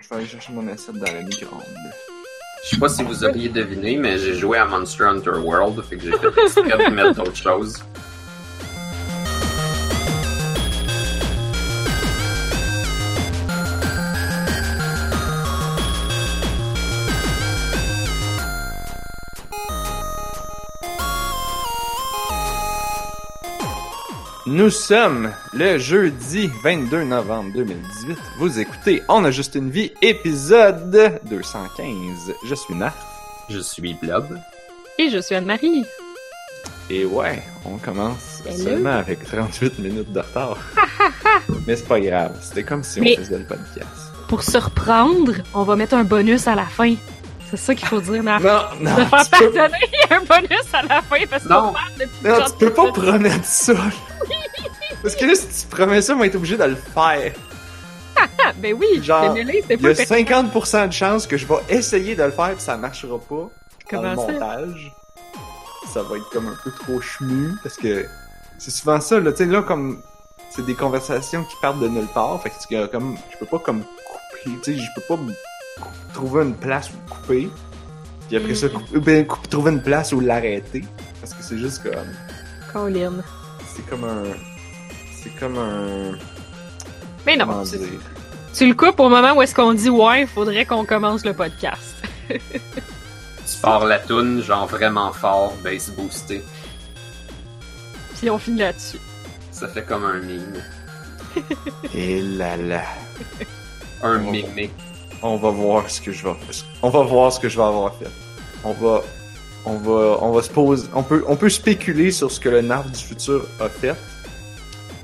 je vais aller chercher mon assiette dans la micro-ondes. Je sais pas si vous auriez deviné, mais j'ai joué à Monster Hunter World, fait que j'ai fait exprès de mettre d'autres choses. Nous sommes le jeudi 22 novembre 2018. Vous écoutez On a juste une vie, épisode 215. Je suis Narf. Je suis Blob. Et je suis Anne-Marie. Et ouais, on commence Hello. seulement avec 38 minutes de retard. Mais c'est pas grave, c'était comme si Mais- on faisait le podcast. Pour se reprendre, on va mettre un bonus à la fin. C'est ça qu'il faut dire, Narf. Non, non, De faire pardonner un bonus à la fin parce Non. qu'on parle depuis non, tu peux pas promettre ça. Parce que là, si tu promets ça, on va être obligé de le faire. Ah, ben oui, Genre, c'est mêlé, c'est Il y a le fait. 50% de chances que je vais essayer de le faire puis ça marchera pas. dans Comment le ça? montage. Ça va être comme un peu trop chemu parce que c'est souvent ça, là, tu sais, là, comme c'est des conversations qui partent de nulle part, fait que tu- comme, je peux pas comme couper, tu sais, je peux pas trouver une place où couper, puis après ça, Mm. couper, ben, couper- trouver une place où l'arrêter, parce que c'est juste comme, Colin. c'est comme un, c'est comme un, Mais non, tu, le coupes au moment où est-ce qu'on dit ouais, faudrait qu'on commence le podcast. Tu pars la toune, genre vraiment fort, bass boosté. Puis on finit là-dessus. Ça fait comme un mime. et là là. Un Oh. On va voir ce que je vais On va voir ce que je vais avoir fait. On va on va on va se poser on peut on peut spéculer sur ce que le narf du futur a fait.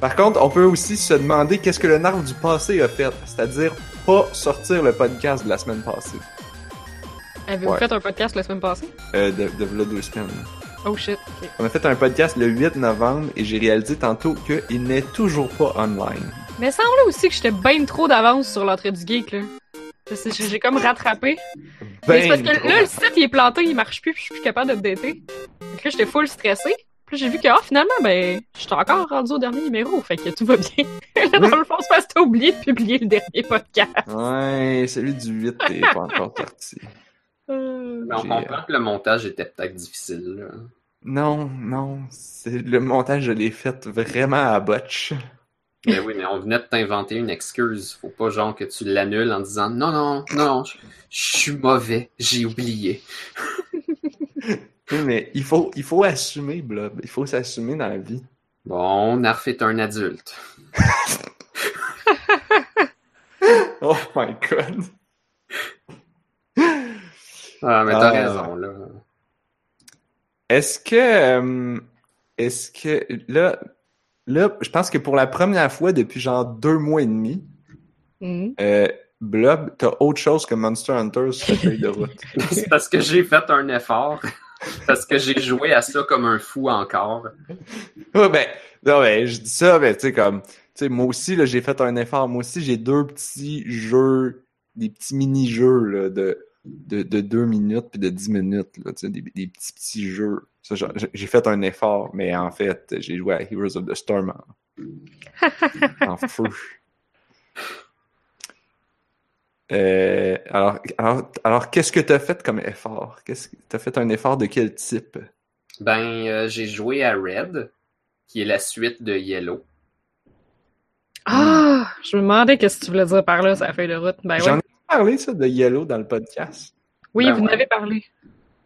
Par contre, on peut aussi se demander qu'est-ce que le narf du passé a fait, c'est-à-dire pas sortir le podcast de la semaine passée. Avez-vous Ouais. fait un podcast la semaine passée? Euh, de, de deux semaines. Oh shit. On a fait un podcast le 8 novembre et j'ai réalisé tantôt qu'il n'est toujours pas online. Mais il semblait aussi que j'étais bien trop d'avance sur l'entrée du geek, là. J'ai comme rattrapé. Mais c'est parce Ben que là, le site, il est planté, il marche plus, puis je suis plus capable d'updater. Donc là, j'étais full stressée. Puis j'ai vu que, ah, finalement, ben, j'étais encore rendu au dernier numéro, fait que tout va bien. là, dans le fond, c'est parce que t'as oublié de publier le dernier podcast. Ouais, celui du 8 est pas encore parti. Euh, Mais on comprend que le montage était peut-être difficile. là. Non, non, c'est le montage, je l'ai fait vraiment à botch. Mais oui, mais on venait de t'inventer une excuse. Faut pas genre que tu l'annules en disant non, non, non, je je suis mauvais, j'ai oublié. Oui, mais il faut, il faut assumer, Blob. Il faut s'assumer dans la vie. Bon, Narf est un adulte. Oh my god. Ah, mais t'as Ah. raison, là. Est-ce que, euh, est-ce que, là, là, je pense que pour la première fois depuis genre deux mois et demi, mhm. euh, Blob, t'as autre chose que Monster Hunter sur ta feuille de route. C'est parce que j'ai fait un effort. Parce que j'ai joué à ça comme un fou encore. Ouais, ben, non, ben, je dis ça, ben, tu sais, comme, tu sais, moi aussi, là, j'ai fait un effort. Moi aussi, j'ai deux petits jeux, des petits mini-jeux, là, de, de, de deux minutes puis de dix minutes, là, tu des, des petits, petits jeux. J'ai- j'ai fait un effort, mais en fait, j'ai joué à Heroes of the Storm en, en feu. Euh, alors, alors, alors qu'est-ce que t'as fait comme effort? Qu'est-ce que t'as fait un effort de quel type? Ben, euh, j'ai joué à Red, qui est la suite de Yellow. Ah, je me demandais qu'est-ce que tu voulais dire par là, la feuille de route. Ben J'en parlé, ça, de Yellow dans le podcast? Oui, Ben vous en ouais. avez parlé.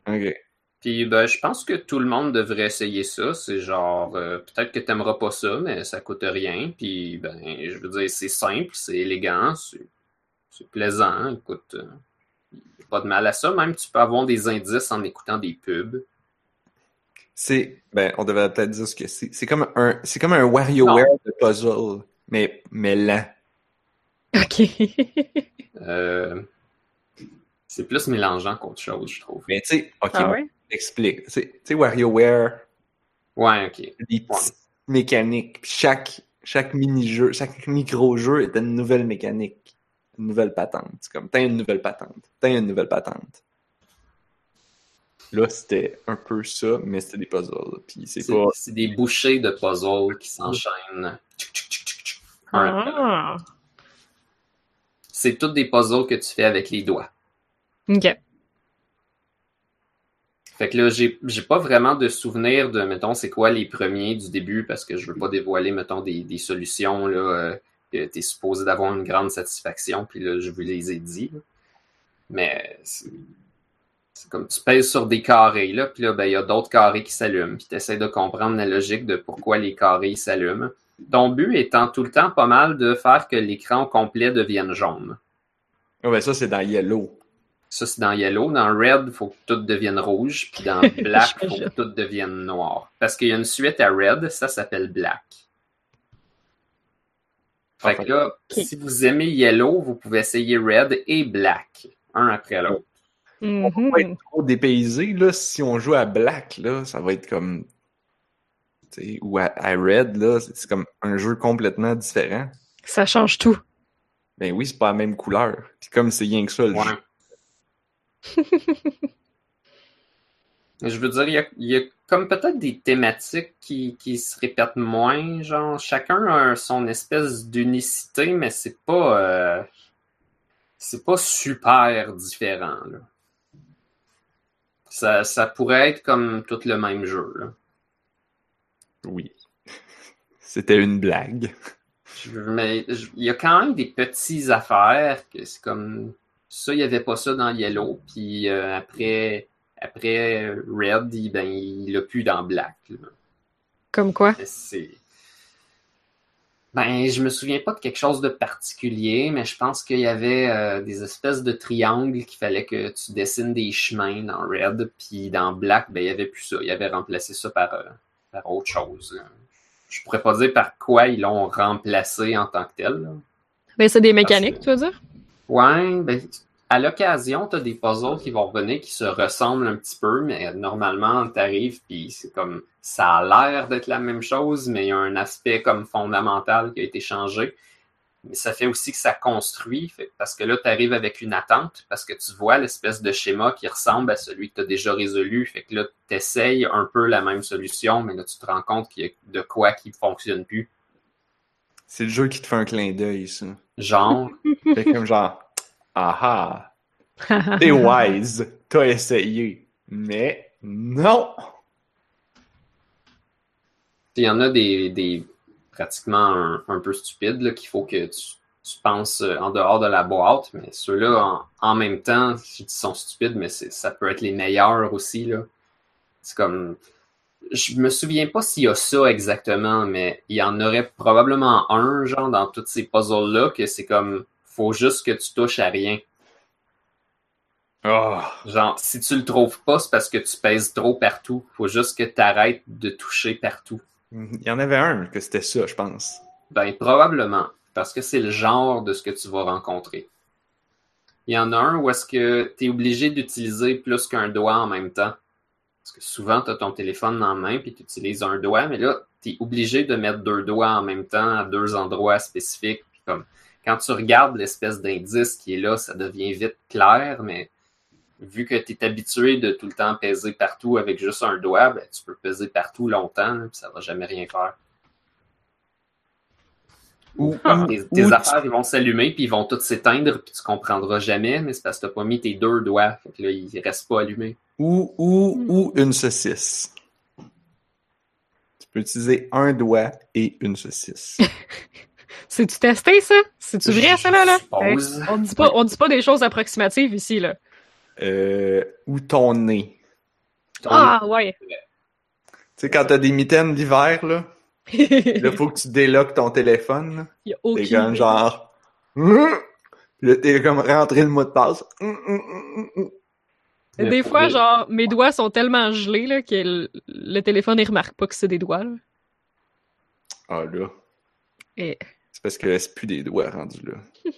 Ok. Puis ben, je pense que tout le monde devrait essayer ça. C'est genre, euh, peut-être que t'aimeras pas ça, mais ça coûte rien. Puis ben, je veux dire, c'est simple, c'est élégant, c'est plaisant. Écoute, euh, pas de mal à ça. Même tu peux avoir des indices en écoutant des pubs. C'est, ben, on devrait peut-être dire ce que c'est. C'est comme un, c'est comme un WarioWare de puzzle, mais, mais lent. Ok. Euh, c'est plus mélangeant qu'autre chose, je trouve. Mais tu sais, ok, ah ouais? explique. Tu sais- WarioWare, Ouais, ok. des petites mécaniques. Puis chaque, chaque mini-jeu, chaque micro-jeu était une nouvelle mécanique. Une nouvelle patente. C'est comme, t'as une nouvelle patente. T'as une nouvelle patente. Là, c'était un peu ça, mais c'était des puzzles. Puis c'est C'est pas. c'est des bouchées de puzzles qui s'enchaînent. Ah. C'est toutes des puzzles que tu fais avec les doigts. Ok. Fait que là, j'ai j'ai pas vraiment de souvenir de, mettons, c'est quoi les premiers du début parce que je veux pas dévoiler, mettons, des, des solutions là, euh, que t'es supposé d'avoir une grande satisfaction, puis là, je vous les ai dit. Mais c'est c'est comme tu pèses sur des carrés, là, puis là, ben, il y a d'autres carrés qui s'allument, puis tu essaies de comprendre la logique de pourquoi les carrés s'allument. Ton but étant tout le temps pas mal de faire que l'écran au complet devienne jaune. Ah ben ça, c'est dans Yellow. Ça, c'est dans Yellow. Dans Red, il faut que tout devienne rouge. Puis dans Black, il faut que tout devienne noir. Parce qu'il y a une suite à Red, ça s'appelle Black. Fait que là, si vous aimez Yellow, vous pouvez essayer Red et Black, un après l'autre. On va Mhm. pas être trop dépaysé, là. Si on joue à Black, là, ça va être comme... Ou à, à Red, là, c'est c'est comme un jeu complètement différent. Ça change tout. Ben oui, c'est pas la même couleur. Puis comme c'est rien que ça, le Ouais. jeu. Je veux dire, il y a, il y a comme peut-être des thématiques qui, qui se répètent moins. Genre, chacun a son espèce d'unicité, mais c'est pas. euh, c'est pas super différent. Là. Ça, ça pourrait être comme tout le même jeu. Là. Oui. C'était une blague. Je- mais je- il y a quand même des petites affaires que c'est comme ça, il n'y avait pas ça dans Yellow, puis euh, après, après Red, il, ben, il l'a plus dans Black. là. Comme quoi? C'est. Ben, je me souviens pas de quelque chose de particulier, mais je pense qu'il y avait euh, des espèces de triangles qu'il fallait que tu dessines des chemins dans Red, puis dans Black, ben, il y avait plus ça. Il avait remplacé ça par, euh, par autre chose. Je pourrais pas dire par quoi ils l'ont remplacé en tant que tel. là. Ben, c'est des mécaniques, que- tu veux dire? Ouais, ben, à l'occasion, t'as des puzzles qui vont revenir qui se ressemblent un petit peu, mais normalement, t'arrives puis c'est comme ça a l'air d'être la même chose, mais il y a un aspect comme fondamental qui a été changé. Mais ça fait aussi que ça construit, fait- parce que là, t'arrives avec une attente, parce que tu vois l'espèce de schéma qui ressemble à celui que t'as déjà résolu. Fait que là, t'essayes un peu la même solution, mais là, tu te rends compte qu'il y a de quoi qui fonctionne plus. C'est le jeu qui te fait un clin d'œil, ça. Genre, Fait comme genre, ah ah, t'es wise, t'as essayé. Mais non! Il y en a des, des pratiquement un, un peu stupides là, qu'il faut que tu, tu penses euh, en dehors de la boîte, mais ceux-là, en, en même temps, je dis sont stupides, mais ça peut être les meilleurs aussi. C'est comme. Je me souviens pas s'il y a ça exactement, mais il y en aurait probablement un, genre, dans tous ces puzzles-là, que c'est comme. Faut juste que tu touches à rien. Oh, Genre, si tu le trouves pas, c'est parce que tu pèses trop partout. Faut juste que tu arrêtes de toucher partout. Il y en avait un que c'était ça, je pense. Ben, probablement. Parce que c'est le genre de ce que tu vas rencontrer. Il y en a un où est-ce que tu es obligé d'utiliser plus qu'un doigt en même temps. Parce que souvent, tu as ton téléphone la main puis tu utilises un doigt, mais là, tu es obligé de mettre deux doigts en même temps à deux endroits spécifiques. Comme, quand tu regardes l'espèce d'indice qui est là, ça devient vite clair, mais vu que tu es habitué de tout le temps peser partout avec juste un doigt, ben, tu peux peser partout longtemps, là, puis ça va jamais rien faire. Ou, Tes, ou tu- affaires, ils vont s'allumer, puis ils vont tous s'éteindre, puis tu comprendras jamais, mais c'est parce que t'as pas mis tes deux doigts. Fait que là, ils restent pas allumés. ou, ou, ou une saucisse. Tu peux utiliser un doigt et une saucisse. C'est-tu testé, ça? C'est-tu vrai, ça, là? là? Hey, on dit pas, on dit pas des choses approximatives ici, là. Euh, ou ton nez? Ton- Ah, ouais. Tu sais, quand t'as des mitaines d'hiver, là, Il là, faut que tu déloques ton téléphone, là. y a T'es aucune... comme genre... Puis là, t'es comme rentré le mot de passe. Des fois, genre, mes doigts sont tellement gelés, là, que le, le téléphone, il remarque pas que c'est des doigts, là. Ah là, Et... c'est parce que c'est plus des doigts rendus là.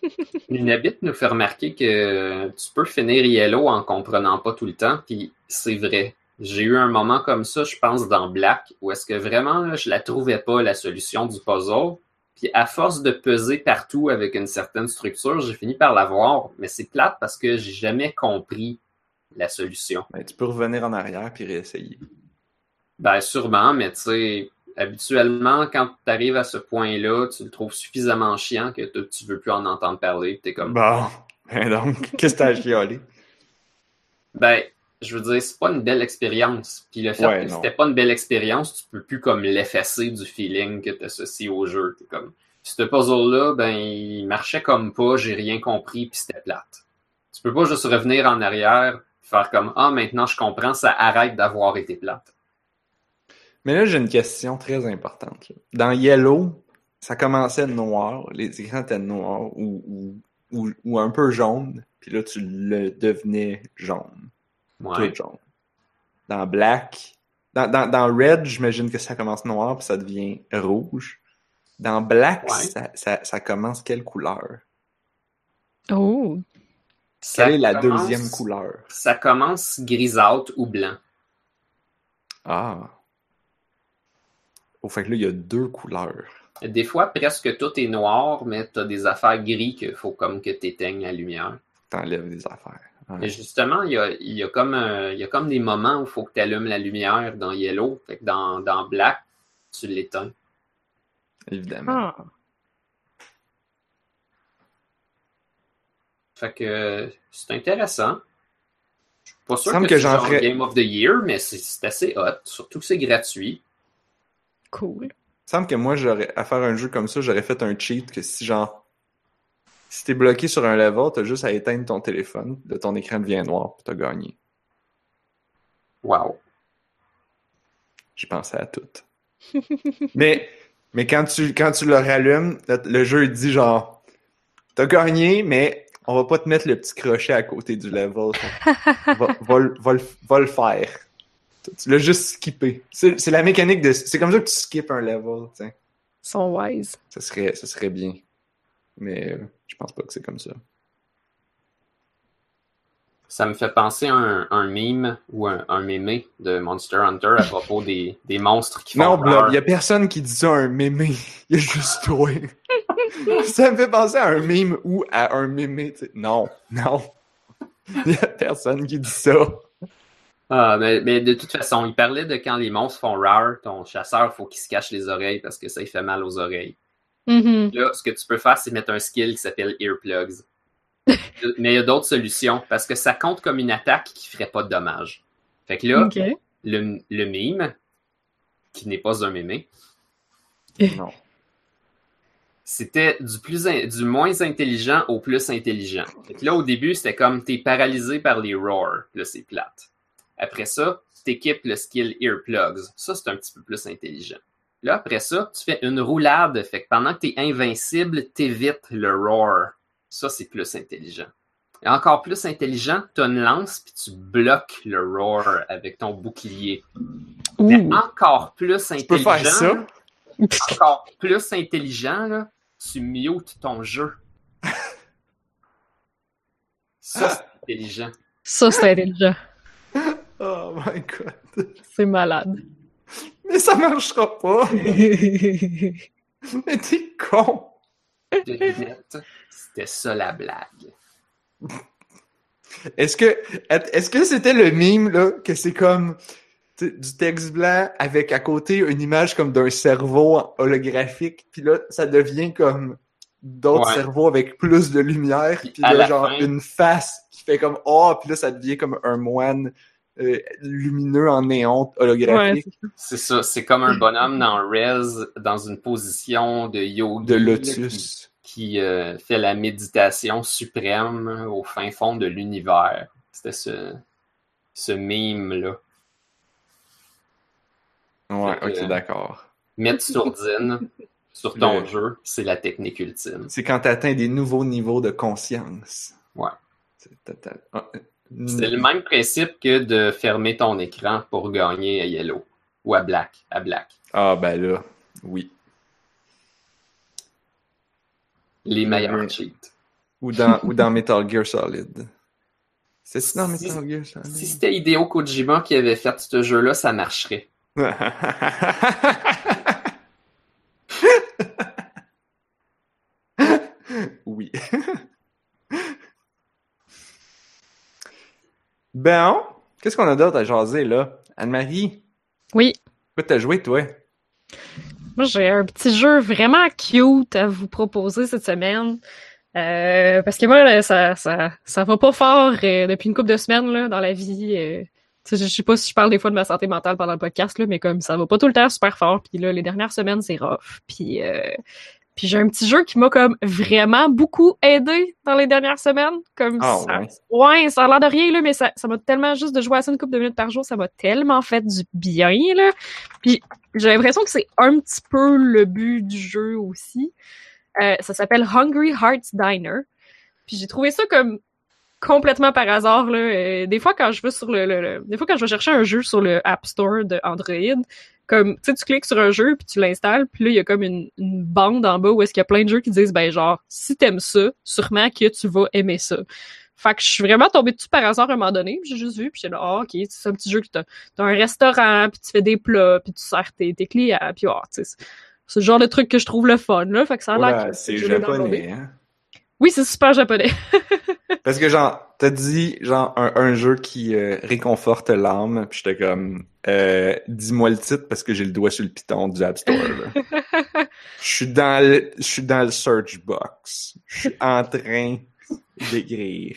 Lunabit nous fait remarquer que tu peux finir Yellow en comprenant pas tout le temps, puis c'est vrai. J'ai eu un moment comme ça, je pense, dans Black, où est-ce que vraiment, là, je la trouvais pas, la solution du puzzle. Puis à force de peser partout avec une certaine structure, j'ai fini par l'avoir. Mais c'est plate parce que j'ai jamais compris la solution. Ben, tu peux revenir en arrière puis réessayer. Ben sûrement, mais tu sais, habituellement, quand tu arrives à ce point-là, tu le trouves suffisamment chiant que tu tu veux plus en entendre parler. T'es comme, Bon, ben donc, qu'est-ce que t'as à chialer? ben, je veux dire, c'est pas une belle expérience. Puis le fait Ouais, que c'était pas une belle expérience, tu peux plus comme l'effacer du feeling que tu associes au jeu. T'es comme, ce puzzle-là, ben, il marchait comme pas, j'ai rien compris, puis c'était plate. Tu peux pas juste revenir en arrière, faire comme, ah, maintenant je comprends, ça arrête d'avoir été plate. Mais là, j'ai une question très importante. là. Dans Yellow, ça commençait noir, les écrans étaient noirs ou, ou, ou, ou un peu jaune, puis là, tu le devenais jaune, Ouais. tout jaune. Dans Black, dans, dans, dans Red, j'imagine que ça commence noir, puis ça devient rouge. Dans Black, Ouais. ça, ça, ça commence quelle couleur? Oh. Ça Quelle est la commence- deuxième couleur? Ça commence grisâtre ou blanc. Ah. Fait que là, il y a deux couleurs. Des fois, presque tout est noir, mais tu as des affaires gris qu'il faut comme que tu éteignes la lumière. T'enlèves des affaires. Ouais. Et justement, il y a, il y, a comme, un- il y a comme des moments où il faut que tu allumes la lumière dans Yellow. Fait que dans, dans Black, tu l'éteins. Évidemment. Ah. Fait que c'est intéressant. Je suis pas sûr Semble que, que c'est j'en genre ferais- Game of the Year, mais c'est c'est assez hot. Surtout que c'est gratuit. Cool. Il semble que moi, j'aurais à faire un jeu comme ça, j'aurais fait un cheat que si genre si t'es bloqué sur un level, t'as juste à éteindre ton téléphone, de ton écran devient noir, puis t'as gagné. Wow. J'ai pensé à tout. mais mais quand tu quand tu le rallumes, le, le jeu il dit genre t'as gagné, mais on va pas te mettre le petit crochet à côté du level. va, va le- va le- va le faire. Tu- l'as juste skippé. C'est c'est la mécanique de. C'est comme ça que tu skippes un level, tu sais. Ils sont wise. Ça serait, ça serait bien. Mais euh, je pense pas que c'est comme ça. Ça me fait penser à un, un meme ou un, un mémé de Monster Hunter à propos des, des monstres qui font Non. Blob, y a personne qui dit ça à un mémé. Y a juste toi. ça me fait penser à un meme ou à un mémé. Non, non. Y a personne qui dit ça. Ah, mais, mais de toute façon, il parlait de quand les monstres font rare, ton chasseur, faut qu'il se cache les oreilles parce que ça, il fait mal aux oreilles. Mhm. Là, ce que tu peux faire, c'est mettre un skill qui s'appelle Earplugs. mais il y a d'autres solutions parce que ça compte comme une attaque qui ferait pas de dommages. Fait que là, le, le mime, qui n'est pas un mémé, Non. c'était du, plus in- du moins intelligent au plus intelligent. Fait que là, au début, c'était comme t'es paralysé par les roars. Là, c'est plate. Après ça, t'équipes le skill Earplugs. Ça, c'est un petit peu plus intelligent. Là, après ça, tu fais une roulade. Fait que pendant que t'es invincible, t'évites le roar. Ça, c'est plus intelligent. Et encore plus intelligent, t'as une lance puis tu bloques le roar avec ton bouclier. Mais encore plus Tu peux intelligent. faire ça? encore plus intelligent, là, tu mutes ton jeu. Ça, c'est intelligent. Ça, c'est intelligent. Oh my god. C'est malade. Mais ça marchera pas. Mais t'es con. C'était ça la blague. Est-ce que est-ce que c'était le mime là que c'est comme du texte blanc avec à côté une image comme d'un cerveau holographique puis là ça devient comme d'autres Ouais. cerveaux avec plus de lumière Puis là genre fin- une face qui fait comme oh puis là ça devient comme un moine euh, lumineux en néon holographique c'est C'est ça, c'est comme un bonhomme dans Rez, dans une position de yogi. de lotus. Qui, qui, euh, fait la méditation suprême au fin fond de l'univers. C'était ce, ce mime-là. Ouais, ok, d'accord. Mettre sourdine sur ton Le- jeu, c'est la technique ultime. C'est quand t'atteins des nouveaux niveaux de conscience. Ouais. C'est total- ah, C'est le même principe que de fermer ton écran pour gagner à Yellow ou à Black. À Black. Ah ben là, oui. Les meilleurs Ouais. cheats. Ou dans, ou dans Metal Gear Solid. C'est ça dans Si- Metal Gear Si Solid? c'était Hideo Kojima qui avait fait ce jeu-là, ça marcherait. oui. Bon, qu'est-ce qu'on a d'autre à jaser là? Anne-Marie, Oui. quoi t'as joué toi? Moi, j'ai un petit jeu vraiment cute à vous proposer cette semaine. Euh, parce que moi, là, ça, ça, ça va pas fort euh, depuis une couple de semaines là, dans la vie. Euh, tu sais, je sais pas si je parle des fois de ma santé mentale pendant le podcast, là, mais comme ça va pas tout le temps super fort. Puis là, les dernières semaines, c'est rough. Puis, euh, puis j'ai un petit jeu qui m'a comme vraiment beaucoup aidé dans les dernières semaines. Comme Ah, ça, ouais. ouais, ça a l'air de rien, là, mais ça ça m'a tellement juste de jouer à ça une couple de minutes par jour, ça m'a tellement fait du bien, là. Puis j'ai l'impression que c'est un petit peu le but du jeu aussi. Euh, ça s'appelle Hungry Hearts Diner. Puis j'ai trouvé ça comme complètement par hasard là. Euh, des fois quand je vais sur le, le- le- des fois quand je vais chercher un jeu sur le App Store de Android, comme tu sais tu cliques sur un jeu puis tu l'installes, puis là il y a comme une, une bande en bas où est-ce qu'il y a plein de jeux qui disent ben genre si t'aimes ça, sûrement que tu vas aimer ça. Fait que je suis vraiment tombée dessus par hasard à un moment donné, puis j'ai juste vu, puis j'ai là, ah, ok, c'est un petit jeu que t'as, t'as un restaurant, puis tu fais des plats, puis tu sers tes, tes clients, puis ah, tu sais, c'est- le genre de truc que je trouve le fun, là, fait que ça a l'air c'est japonais, hein. Oui, c'est super japonais. Parce que genre, t'as dit genre un, un jeu qui euh, réconforte l'âme, puis j'étais comme euh, dis-moi le titre parce que j'ai le doigt sur le piton du App Store. Je suis dans le je suis dans le search box. Je suis en train d'écrire.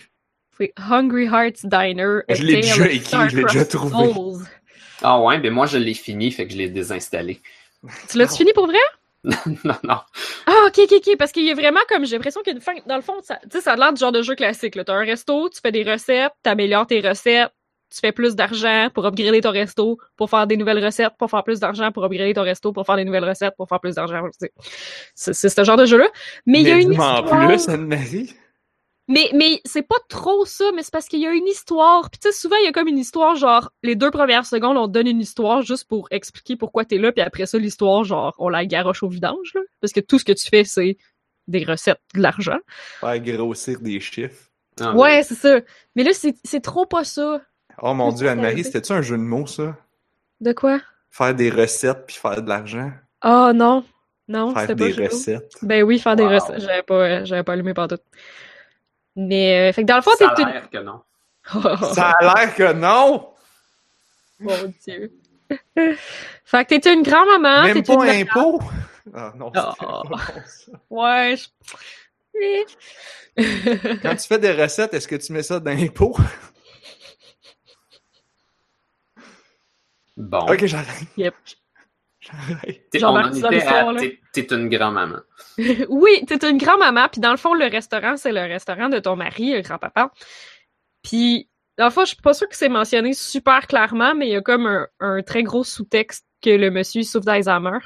c'est Hungry Hearts Diner. Je l'ai déjà écrit, je l'ai déjà trouvé. Ah ouais, ben moi je l'ai fini, fait que je l'ai désinstallé. Tu l'as-tu fini pour vrai? non, non. Ah, ok, ok, ok, parce qu'il y a vraiment comme, j'ai l'impression qu'il y a une fin, dans le fond, ça, tu sais, ça a l'air du genre de jeu classique, là. T'as un resto, tu fais des recettes, t'améliores tes recettes, tu fais plus d'argent pour upgrader ton resto, pour faire des nouvelles recettes, pour faire plus d'argent, pour upgrader ton resto, pour faire des nouvelles recettes, pour faire plus d'argent. C'est- ce genre de jeu-là. Mais il y a une histoire. plus, Anne-Marie. Mais, mais c'est pas trop ça, mais c'est parce qu'il y a une histoire. Puis tu sais, souvent, il y a comme une histoire, genre, les deux premières secondes, on te donne une histoire juste pour expliquer pourquoi t'es là, puis après ça, l'histoire, genre, on la garoche au vidange, là. Parce que tout ce que tu fais, c'est des recettes, de l'argent. Faire grossir des chiffres. Ah, Ouais, c'est ça. Mais là, c'est c'est trop pas ça. Oh mon dieu, Anne-Marie, c'était-tu un jeu de mots, ça? De quoi? Faire des recettes puis faire de l'argent? Ah, non. Non, Faire c'était pas des ça. recettes. Ben oui, faire des recettes. J'avais pas, euh, j'avais pas allumé partout. Mais, euh, fait que dans le fond, Ça a l'air que non. Ça a l'air que non! Mon Dieu. fait que t'es une grand-maman. Même pas une... impôt! Ah non, bon, ça. Ouais, je... Quand tu fais des recettes, est-ce que tu mets ça d'impôt? Bon. Ok, j'arrête. Yep. T'es- Genre on en Martin était Soir, à là. t'es- t'es une grand-maman. oui, t'es une grand-maman, puis dans le fond, le restaurant, c'est le restaurant de ton mari, le grand-papa. Puis, dans le fond, je suis pas sûre que c'est mentionné super clairement, mais il y a comme un, un très gros sous-texte que le monsieur il souffre d'Alzheimer.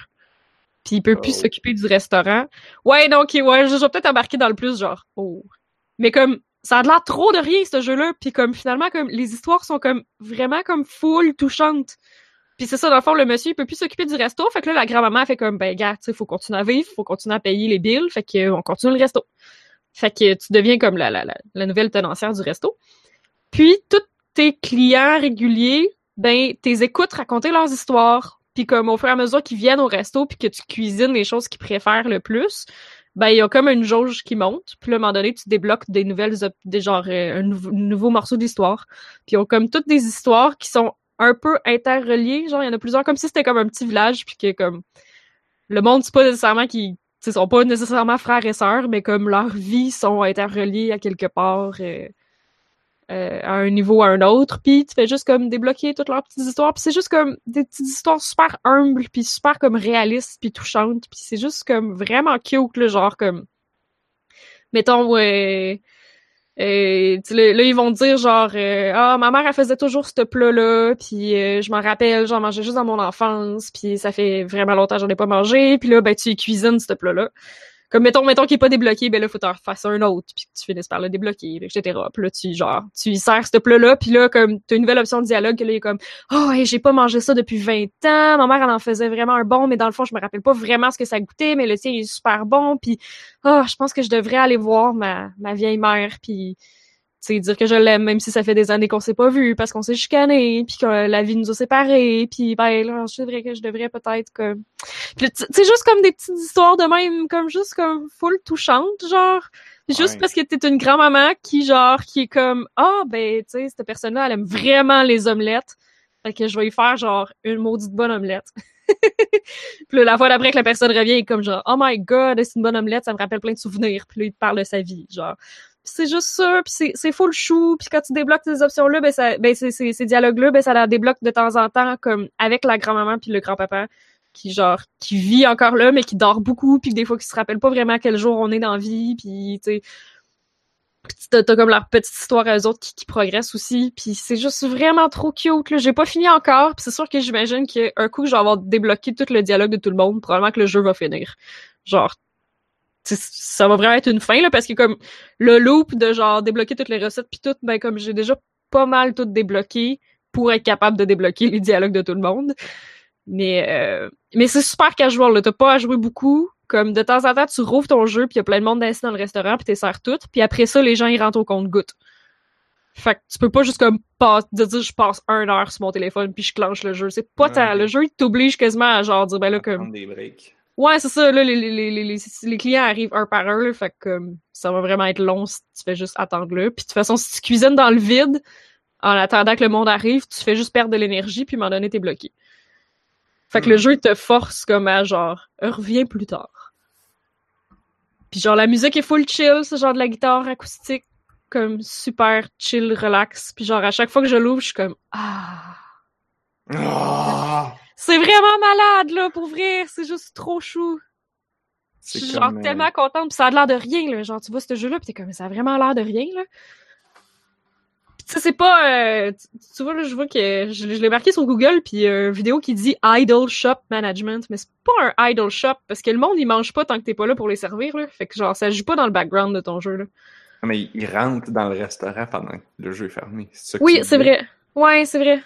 Puis il peut plus Oh. s'occuper du restaurant. Ouais, donc, ouais, je je vais peut-être embarquer dans le plus, genre, oh. Mais comme, ça a l'air trop de rien, ce jeu-là, puis comme, finalement, comme, les histoires sont comme, vraiment comme full touchantes. Puis c'est ça, dans le fond, le monsieur, il peut plus s'occuper du resto. Fait que là, la grand-maman fait comme, ben, gars, tu sais, faut continuer à vivre, faut continuer à payer les billes. Fait que, euh, on continue le resto. Fait que tu deviens comme la, la, la, la nouvelle tenancière du resto. Puis, tous tes clients réguliers, ben, t'es écoutes raconter leurs histoires. Puis comme, au fur et à mesure qu'ils viennent au resto puis que tu cuisines les choses qu'ils préfèrent le plus, ben, il y a comme une jauge qui monte. Puis à un moment donné, tu débloques des nouvelles, des genre, euh, un nouveau morceau d'histoire. Puis ils ont comme toutes des histoires qui sont un peu interreliées. Genre, il y en a plusieurs, comme si c'était comme un petit village, puis que comme le monde, c'est pas nécessairement qu'ils ils sont pas nécessairement frères et sœurs, mais comme leurs vies sont interreliées à quelque part, euh, euh, à un niveau à un autre. Puis tu fais juste comme débloquer toutes leurs petites histoires. Puis c'est juste comme des petites histoires super humbles, puis super comme réalistes, puis touchantes. Puis c'est juste comme vraiment cute, là, genre comme mettons euh, sais, là, ils vont dire genre euh, ah ma mère elle faisait toujours ce plat là puis euh, je m'en rappelle j'en mangeais juste dans mon enfance puis ça fait vraiment longtemps que j'en ai pas mangé puis là ben tu cuisines ce plat là comme mettons mettons qu'il est pas débloqué ben là faut t'en refasser un autre puis que tu finisses par le débloquer etc puis là tu genre tu sers ce plat là puis là comme t'as une nouvelle option de dialogue que là il est comme oh hey, j'ai pas mangé ça depuis 20 ans. Ma mère elle en faisait vraiment un bon mais dans le fond je me rappelle pas vraiment ce que ça goûtait mais le tien il est super bon puis ah, je pense que je devrais aller voir ma, ma vieille mère, puis sais, dire que je l'aime, même si ça fait des années qu'on s'est pas vu, parce qu'on s'est chicané, puis que la vie nous a séparés, puis ben là, je devrais que je devrais peut-être tu sais, juste comme des petites histoires de même, comme juste comme full touchantes, genre... Juste Ouais. parce que t'es une grand-maman qui, genre, qui est comme, ah, ben, tu sais, cette personne-là, elle aime vraiment les omelettes. Fait que je vais lui faire, genre, une maudite bonne omelette. puis là, la fois d'après que la personne revient, il est comme genre, oh my god, c'est une bonne omelette, ça me rappelle plein de souvenirs. Puis là, il te parle de sa vie, genre. C'est juste ça, puis c'est, full chou, puis quand tu débloques ces options-là, ben, ça, ben ces, ces, dialogues-là, ben ça la débloque de temps en temps, comme avec la grand-maman puis le grand-papa, qui genre, qui vit encore là, mais qui dort beaucoup, puis des fois qui se rappelle pas vraiment quel jour on est dans la vie, puis tu sais, t'as, comme leur petite histoire à eux autres qui, qui progressent aussi, puis c'est juste vraiment trop cute, là. J'ai pas fini encore, puis c'est sûr que j'imagine qu'un coup que je vais avoir débloqué tout le dialogue de tout le monde, probablement que le jeu va finir. Genre, ça va vraiment être une fin, là, parce que comme le loop de genre débloquer toutes les recettes puis tout, ben comme j'ai déjà pas mal tout débloqué pour être capable de débloquer les dialogues de tout le monde. Mais euh, mais c'est super casual, là. T'as pas à jouer beaucoup. Comme de temps en temps, tu rouvres ton jeu, puis y a plein de monde assis dans le restaurant, puis t'es sers tout. Puis après ça, les gens ils rentrent au compte-goutte. Fait que tu peux pas juste comme pas de dire je passe un heure sur mon téléphone puis je clenche le jeu. C'est pas Ouais, tant. Le jeu il t'oblige quasiment à genre dire ben là comme des breaks. Ouais, c'est ça, là, les, les, les, les, les clients arrivent un par un, là, fait que ça va vraiment être long si tu fais juste attendre là. Puis de toute façon, si tu cuisines dans le vide, en attendant que le monde arrive, tu fais juste perdre de l'énergie, puis à un moment donné, t'es bloqué. Fait que Hmm. le jeu, il te force comme à genre, reviens plus tard. Puis genre, la musique est full chill, c'est genre de la guitare acoustique, comme super chill, relax. Puis genre, à chaque fois que je l'ouvre, je suis comme, ah... Ah! C'est vraiment malade, là, pour vrai. C'est juste trop chou. Je suis genre euh, tellement contente, pis ça a l'air de rien, là. Genre, tu vois ce jeu-là, pis t'es comme, ça a vraiment l'air de rien, là. Pis tu c'est pas... euh, tu, tu vois, là, je vois que... Je, je l'ai marqué sur Google, puis euh, une vidéo qui dit « Idle Shop Management », mais c'est pas un idle shop, parce que le monde, il mange pas tant que t'es pas là pour les servir, là. Fait que genre, ça joue pas dans le background de ton jeu, là. Mais il- rentre dans le restaurant pendant que le jeu est fermé. C'est ça Oui, c'est vrai. Ouais, c'est vrai.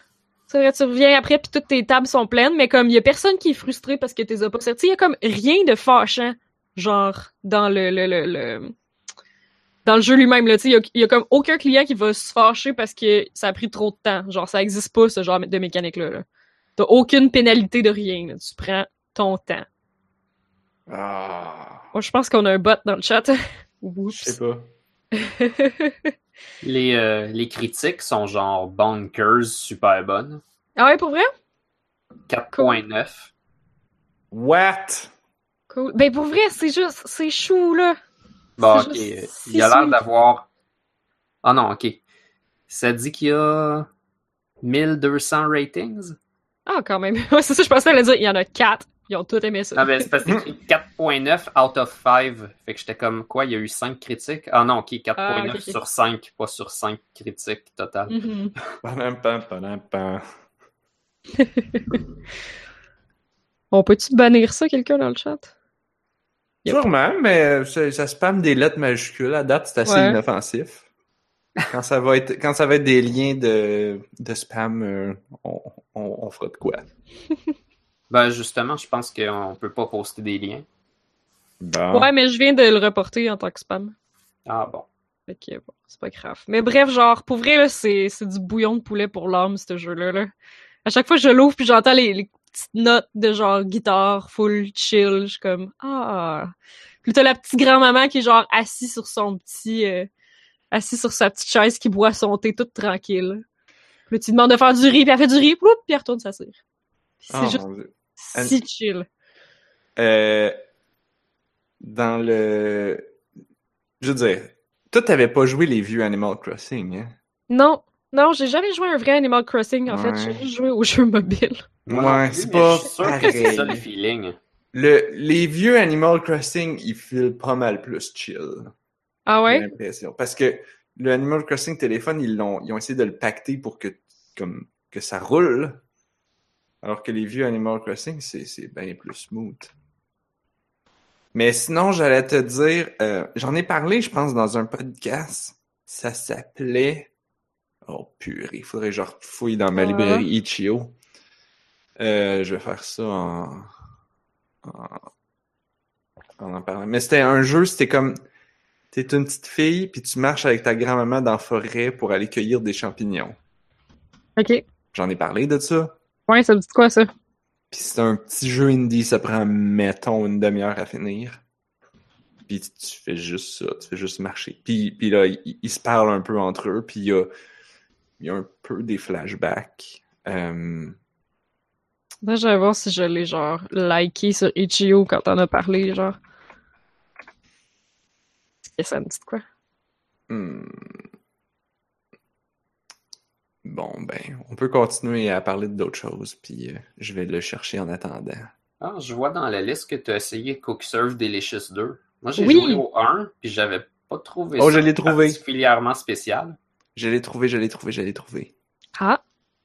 C'est vrai, tu reviens après, puis toutes tes tables sont pleines, mais comme il y a personne qui est frustré parce que t'es as pas sorti, il y a comme rien de fâchant, genre, dans le, le, le, le- dans le jeu lui-même, là, tu sais, il y a, il y a comme aucun client qui va se fâcher parce que ça a pris trop de temps. Genre, ça existe pas, ce genre de mécanique-là. Là. T'as aucune pénalité de rien, là. Tu prends ton temps. Ah! Moi, je pense qu'on a un bot dans le chat. Je sais pas. Les, euh, les critiques sont genre bonkers, super bonnes. ah ouais, pour vrai? 4.9. What? Cool. Ben, pour vrai, c'est juste, c'est chou, là. Bon, C'est ok. juste Il a l'air d'avoir. Ah non, ok. Ça dit qu'il y a 1200 ratings? Ah, quand même. Ouais, c'est ça, je pensais à le dire. Il y en a quatre. Ils ont tous aimé ça. Ah ben, c'est parce que c'est écrit 4.9 out of 5. Fait que j'étais comme, quoi, il y a eu 5 critiques? Ah non, ok, 4.9 Ah, sur 5, pas sur 5 critiques total. Padam, pam, padam, pam. On peut-tu bannir ça, quelqu'un, dans le chat? Yep. Sûrement, mais ça, ça spam des lettres majuscules. À date, c'est assez Ouais. inoffensif. Quand ça va être, quand ça va être des liens de, de spam, euh, on, on, on fera de quoi? Ben, justement, je pense qu'on peut pas poster des liens. Bon. Ouais, mais je viens de le reporter en tant que spam. Ah bon. Fait que bon, c'est pas grave. Mais bref, genre, pour vrai, là, c'est, c'est du bouillon de poulet pour l'âme, ce jeu-là. Là. À chaque fois que je l'ouvre puis j'entends les, les petites notes de genre guitare full chill, je suis comme Ah. Puis t'as la petite grand-maman qui est genre assise sur son petit euh, assis sur sa petite chaise qui boit son thé toute tranquille. Puis là, tu lui demandes de faire du riz, puis elle fait du riz, ploup, puis elle retourne s'asseoir. Puis c'est Oh, juste mon Dieu. Si chill. Euh, dans le... Je veux dire, toi, t'avais pas joué les vieux Animal Crossing, hein? Non, non, j'ai jamais joué à un vrai Animal Crossing, en fait. J'ai juste joué aux jeux mobiles. Ouais, c'est pas Je suis sûr que c'est ça le feeling. Le, les vieux Animal Crossing, ils filent pas mal plus chill. Ah J'ai ouais? l'impression. Parce que le Animal Crossing téléphone, ils l'ont, ils ont essayé de le pacter pour que, comme, que ça roule. Alors que les vieux Animal Crossing, c'est, bien plus smooth. Mais sinon, j'allais te dire, euh, j'en ai parlé, je pense, dans un podcast. Ça s'appelait. Oh purée, il faudrait que je fouille dans ma Ah. librairie Itch.io. Euh, je vais faire ça en, en, en en parlant. Mais c'était un jeu, c'était comme t'es une petite fille puis tu marches avec ta grand-maman dans la forêt pour aller cueillir des champignons. Ok. J'en ai parlé de ça. Ouais, ça me dit quoi, ça? Puis c'est un petit jeu indie, ça prend mettons une demi-heure à finir. Puis tu, fais juste ça, tu fais juste marcher. Puis, puis là, ils, ils se parlent un peu entre eux, puis il y a, il y a un peu des flashbacks. Euh, Là, je vais voir si je l'ai, genre, liké sur Itch.io quand t'en as parlé, genre. Est-ce que ça me dit quoi? Hmm. Bon, ben, on peut continuer à parler d'autres choses, puis euh, je vais le chercher en attendant. Ah, je vois dans la liste que tu as essayé Cookserve Delicious 2. Moi, j'ai Oui. joué au 1, puis j'avais pas trouvé Oh, ça je l'ai trouvé. particulièrement spécial. Je l'ai trouvé, je l'ai trouvé, je l'ai trouvé. Ah!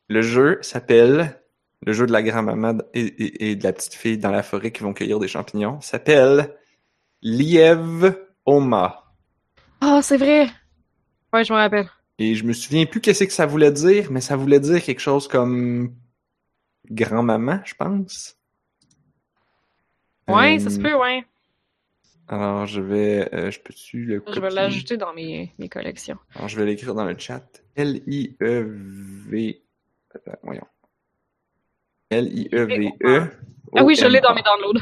Le jeu s'appelle, le jeu de la grand-maman et, et- et de la petite fille dans la forêt qui vont cueillir des champignons, s'appelle Liev Oma. Ah, c'est vrai! Ouais, je me rappelle. Et je me souviens plus qu'est-ce que ça voulait dire, mais ça voulait dire quelque chose comme grand-maman, je pense. Ouais, Euh, ça se peut, ouais. Alors, je vais, euh, je peux-tu le Je vais copier? l'ajouter dans mes, mes collections. Alors, je vais l'écrire dans le chat. L-I-E-V... Attends, voyons. L-I-E-V-E... Ah oui, je l'ai dans mes downloads.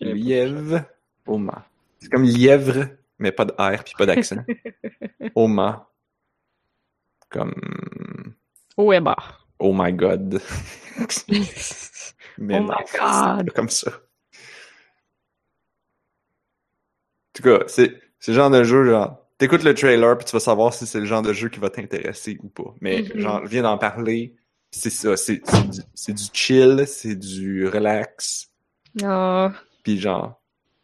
Lièvre Oma. C'est comme lièvre, mais pas de R puis pas d'accent. Oma. Comme Oh, eh ben. Oh my god. mais Oh non, my God. comme ça. En tout cas, c'est c'est le genre de jeu, genre, t'écoutes le trailer puis tu vas savoir si c'est le genre de jeu qui va t'intéresser ou pas. Mais Mhm. genre, je viens d'en parler, c'est ça, c'est c'est du, du chill, c'est du relax. Ah. Puis genre,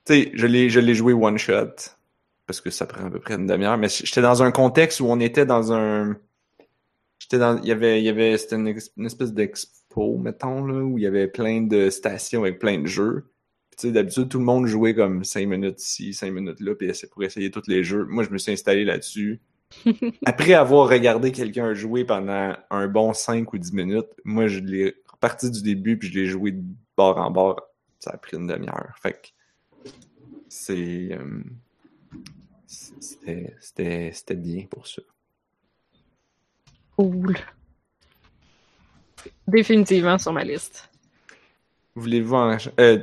tu sais, je l'ai, je l'ai joué one shot parce que ça prend à peu près une demi-heure. Mais j'étais dans un contexte où on était dans un, j'étais dans, il y avait, il y avait, c'était une, espèce d'expo, mettons là, où il y avait plein de stations avec plein de jeux. Puis tu sais, d'habitude tout le monde jouait comme cinq minutes ici, cinq minutes là, puis c'est pour essayer tous les jeux. Moi, je me suis installé là-dessus. Après avoir regardé quelqu'un jouer pendant un bon 5 ou 10 minutes, moi, je l'ai reparti du début, puis je l'ai joué de bord en bord. Ça a pris une demi-heure. Fait que c'est... euh, c'était, c'était, c'était bien pour ça. Cool. Définitivement sur ma liste. Voulez-vous en... euh, euh,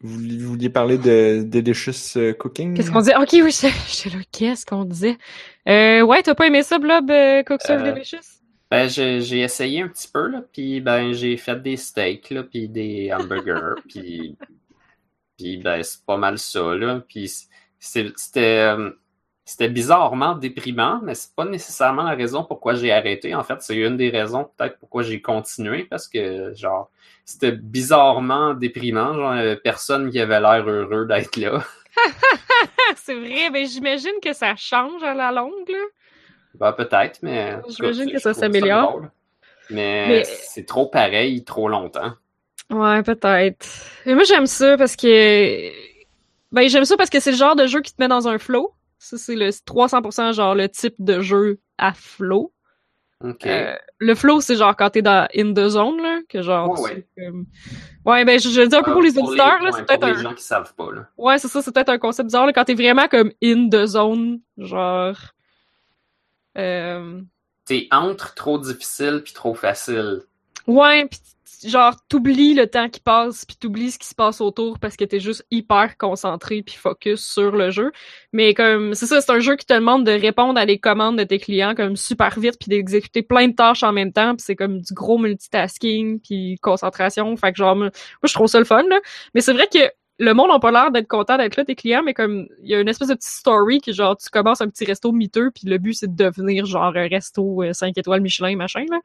vous vouliez- vous vouliez parler de Delicious euh, Cooking? Qu'est-ce qu'on disait? Ok, oui, j'étais j'étais là. Qu'est-ce qu'on disait? Euh, ouais, t'as pas aimé ça, Blob, euh, Cookserve Euh, Delicious? Ben, j'ai j'ai essayé un petit peu, là, puis ben, j'ai fait des steaks, là, puis des hamburgers, puis, puis ben, c'est pas mal ça, là. Puis c'est- c'était euh, c'était bizarrement déprimant, mais c'est pas nécessairement la raison pourquoi j'ai arrêté. En fait, c'est une des raisons peut-être pourquoi j'ai continué, parce que, genre, c'était bizarrement déprimant. Genre, il y avait personne qui avait l'air heureux d'être là. C'est vrai, mais j'imagine que ça change à la longue, là. Ben, peut-être, mais. J'imagine que ça s'améliore. Mais- c'est trop pareil, trop longtemps. Ouais, peut-être. Mais moi, j'aime ça parce que. Ben, j'aime ça parce que c'est le genre de jeu qui te met dans un flow. Ça, c'est le 300% genre le type de jeu à flow. Ok. Euh, le flow, c'est genre quand t'es dans in the zone, là, que genre. Ouais, tu- ouais. comme- Ouais, ben, je, je le dis un peu pour les auditeurs, là, c'est peut-être un. gens qui savent pas, là. Ouais, c'est ça, c'est peut-être un concept bizarre, là, quand t'es vraiment comme in the zone, genre. Euh... T'es entre trop difficile puis trop facile. Ouais, pis genre t'oublies le temps qui passe, puis t'oublies ce qui se passe autour parce que t'es juste hyper concentré puis focus sur le jeu. Mais comme c'est ça, c'est un jeu qui te demande de répondre à des commandes de tes clients comme super vite puis d'exécuter plein de tâches en même temps, puis c'est comme du gros multitasking puis concentration. Fait que genre moi je trouve ça le fun là. Mais c'est vrai que le monde n'a pas l'air d'être content d'être là, tes clients, mais comme il y a une espèce de petite story qui genre tu commences un petit resto miteux puis le but c'est de devenir genre un resto 5 étoiles Michelin machin là.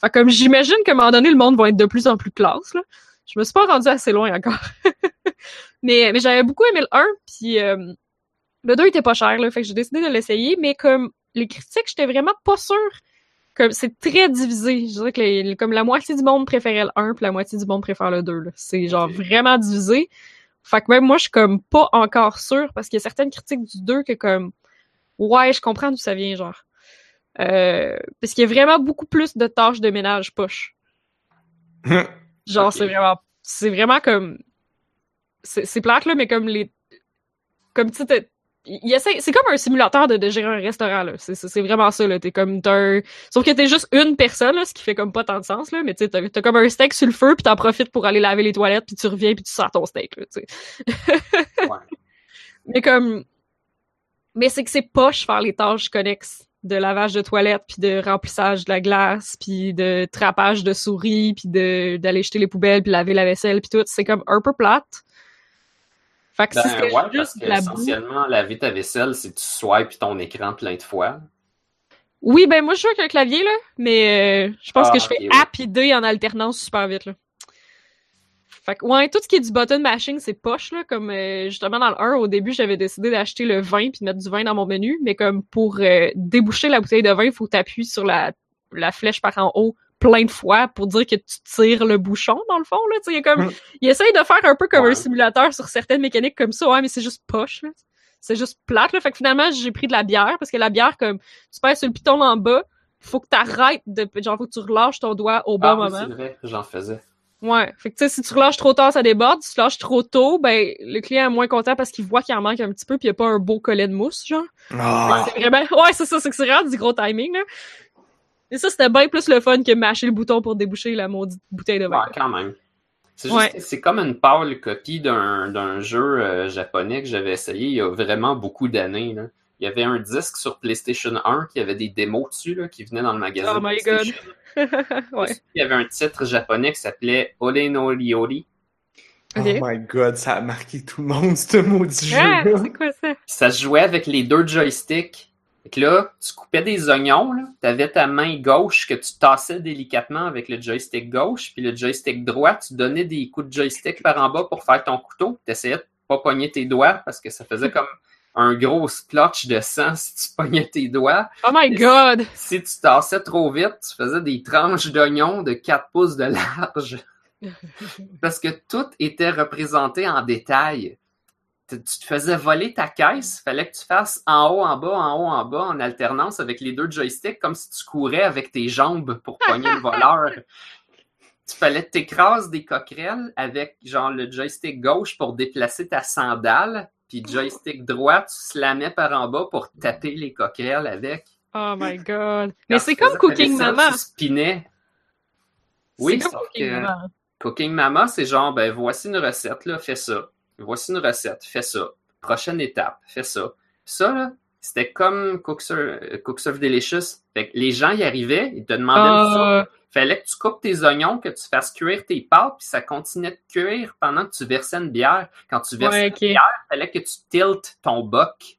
Fait comme j'imagine qu'à un moment donné, le monde va être de plus en plus classe, là. Je me suis pas rendue assez loin encore. mais mais j'avais beaucoup aimé le 1, puis euh, le 2 était pas cher, là. Fait que j'ai décidé de l'essayer, mais comme les critiques, j'étais vraiment pas sûre. Comme c'est très divisé. Je dirais que les- comme la moitié du monde préférait le 1, puis la moitié du monde préfère le 2, là. C'est genre vraiment divisé. Fait que même moi, je suis comme pas encore sûre, parce qu'il y a certaines critiques du 2 que comme ouais, je comprends d'où ça vient, genre. Euh, parce qu'il y a vraiment beaucoup plus de tâches de ménage poche. Genre, c'est vraiment, c'est vraiment comme, c'est plate, là, mais comme les, comme tu sais, c'est comme un simulateur de, de gérer un restaurant, là. C'est- C'est vraiment ça, là. T'es comme, t'as sauf que t'es juste une personne, là, ce qui fait comme pas tant de sens, là, mais tu t'as t'as comme un steak sur le feu, puis t'en profites pour aller laver les toilettes, puis tu reviens, puis tu sors ton steak, là, tu sais. Ouais. Mais comme, mais c'est que c'est poche faire les tâches connexes de lavage de toilettes, puis de remplissage de la glace, puis de trapage de souris, puis de d'aller jeter les poubelles, puis laver la vaisselle, puis tout. C'est comme un peu plate. Fait que Ben, si c'était ouais, parce juste que la boue... essentiellement, laver ta vaisselle, c'est que tu swipes ton écran plein de fois. Oui, ben moi je joue avec un clavier, là, mais euh, je pense Ah, que je fais ok, oui. A puis D en alternance super vite, là. Fait que, ouais, tout ce qui est du button mashing, c'est poche, là, comme euh, justement dans le 1, au début, j'avais décidé d'acheter le vin puis de mettre du vin dans mon menu, mais comme pour euh, déboucher la bouteille de vin, il faut que tu appuies sur la, la flèche par en haut plein de fois pour dire que tu tires le bouchon, dans le fond, là, tu sais, comme... Mm. Il essaye de faire un peu comme Ouais. un simulateur sur certaines mécaniques comme ça, ouais, mais c'est juste poche, là. C'est juste plate, là. Fait que finalement, j'ai pris de la bière, parce que la bière, comme, tu pèses sur le piton en bas, faut que t'arrêtes de, genre, faut que tu relâches ton doigt au bon ah, moment. c'est vrai, j'en faisais. Ouais. Fait que, tu sais, si tu relâches trop tard, ça déborde. Si tu lâches trop tôt, ben, le client est moins content parce qu'il voit qu'il en manque un petit peu pis il y a pas un beau collet de mousse, genre. Ah, C'est vraiment, ouais, c'est ça, c'est que c'est vraiment du gros timing, là. Et ça, c'était bien plus le fun que mâcher le bouton pour déboucher la maudite bouteille de vin. Ouais, quand même. C'est juste Ouais. que c'est comme une pâle copie d'un d'un jeu euh, japonais que j'avais essayé il y a vraiment beaucoup d'années. là. Il y avait un disque sur PlayStation 1 qui avait des démos dessus là, qui venaient dans le magasin. Oh my ouais. Il y avait un titre japonais qui s'appelait Ole no Ryori. Oh my god, ça a marqué tout le monde, ce maudit Ah, jeu-là. c'est quoi ça? Puis ça se jouait avec les deux joysticks. Fait que là, tu coupais des oignons, là, t'avais ta main gauche que tu tassais délicatement avec le joystick gauche, puis le joystick droit, tu donnais des coups de joystick par en bas pour faire ton couteau. T'essayais de pas pogner tes doigts parce que ça faisait comme un gros splotch de sang si tu pognais tes doigts. Oh my god! Si tu tassais trop vite, tu faisais des tranches d'oignons de 4 pouces de large. Parce que tout était représenté en détail. Tu te faisais voler ta caisse, fallait que tu fasses en haut, en bas, en haut, en bas, en alternance avec les deux joysticks, comme si tu courais avec tes jambes pour pogner le voleur. Tu fallait que t'écrases des coquerelles avec genre le joystick gauche pour déplacer ta sandale, puis joystick droit, tu slamais par en bas pour taper les coquerelles avec. Oh my god. Mais c'est comme Cooking vaisselle, Mama. Tu spinais. Oui, c'est comme sauf Cooking que Mama. Cooking Mama, c'est genre, ben voici une recette, là, fais ça. Voici une recette, fais ça. Prochaine étape, fais ça. Ça, là, c'était comme Cookserve, euh, Cookserve Delicious. Fait que les gens y arrivaient, ils te demandaient ça. Ah, Fallait que tu coupes tes oignons, que tu fasses cuire tes pâtes, puis ça continuait de cuire pendant que tu versais une bière. Quand tu versais ouais, une bière, fallait que tu tiltes ton boc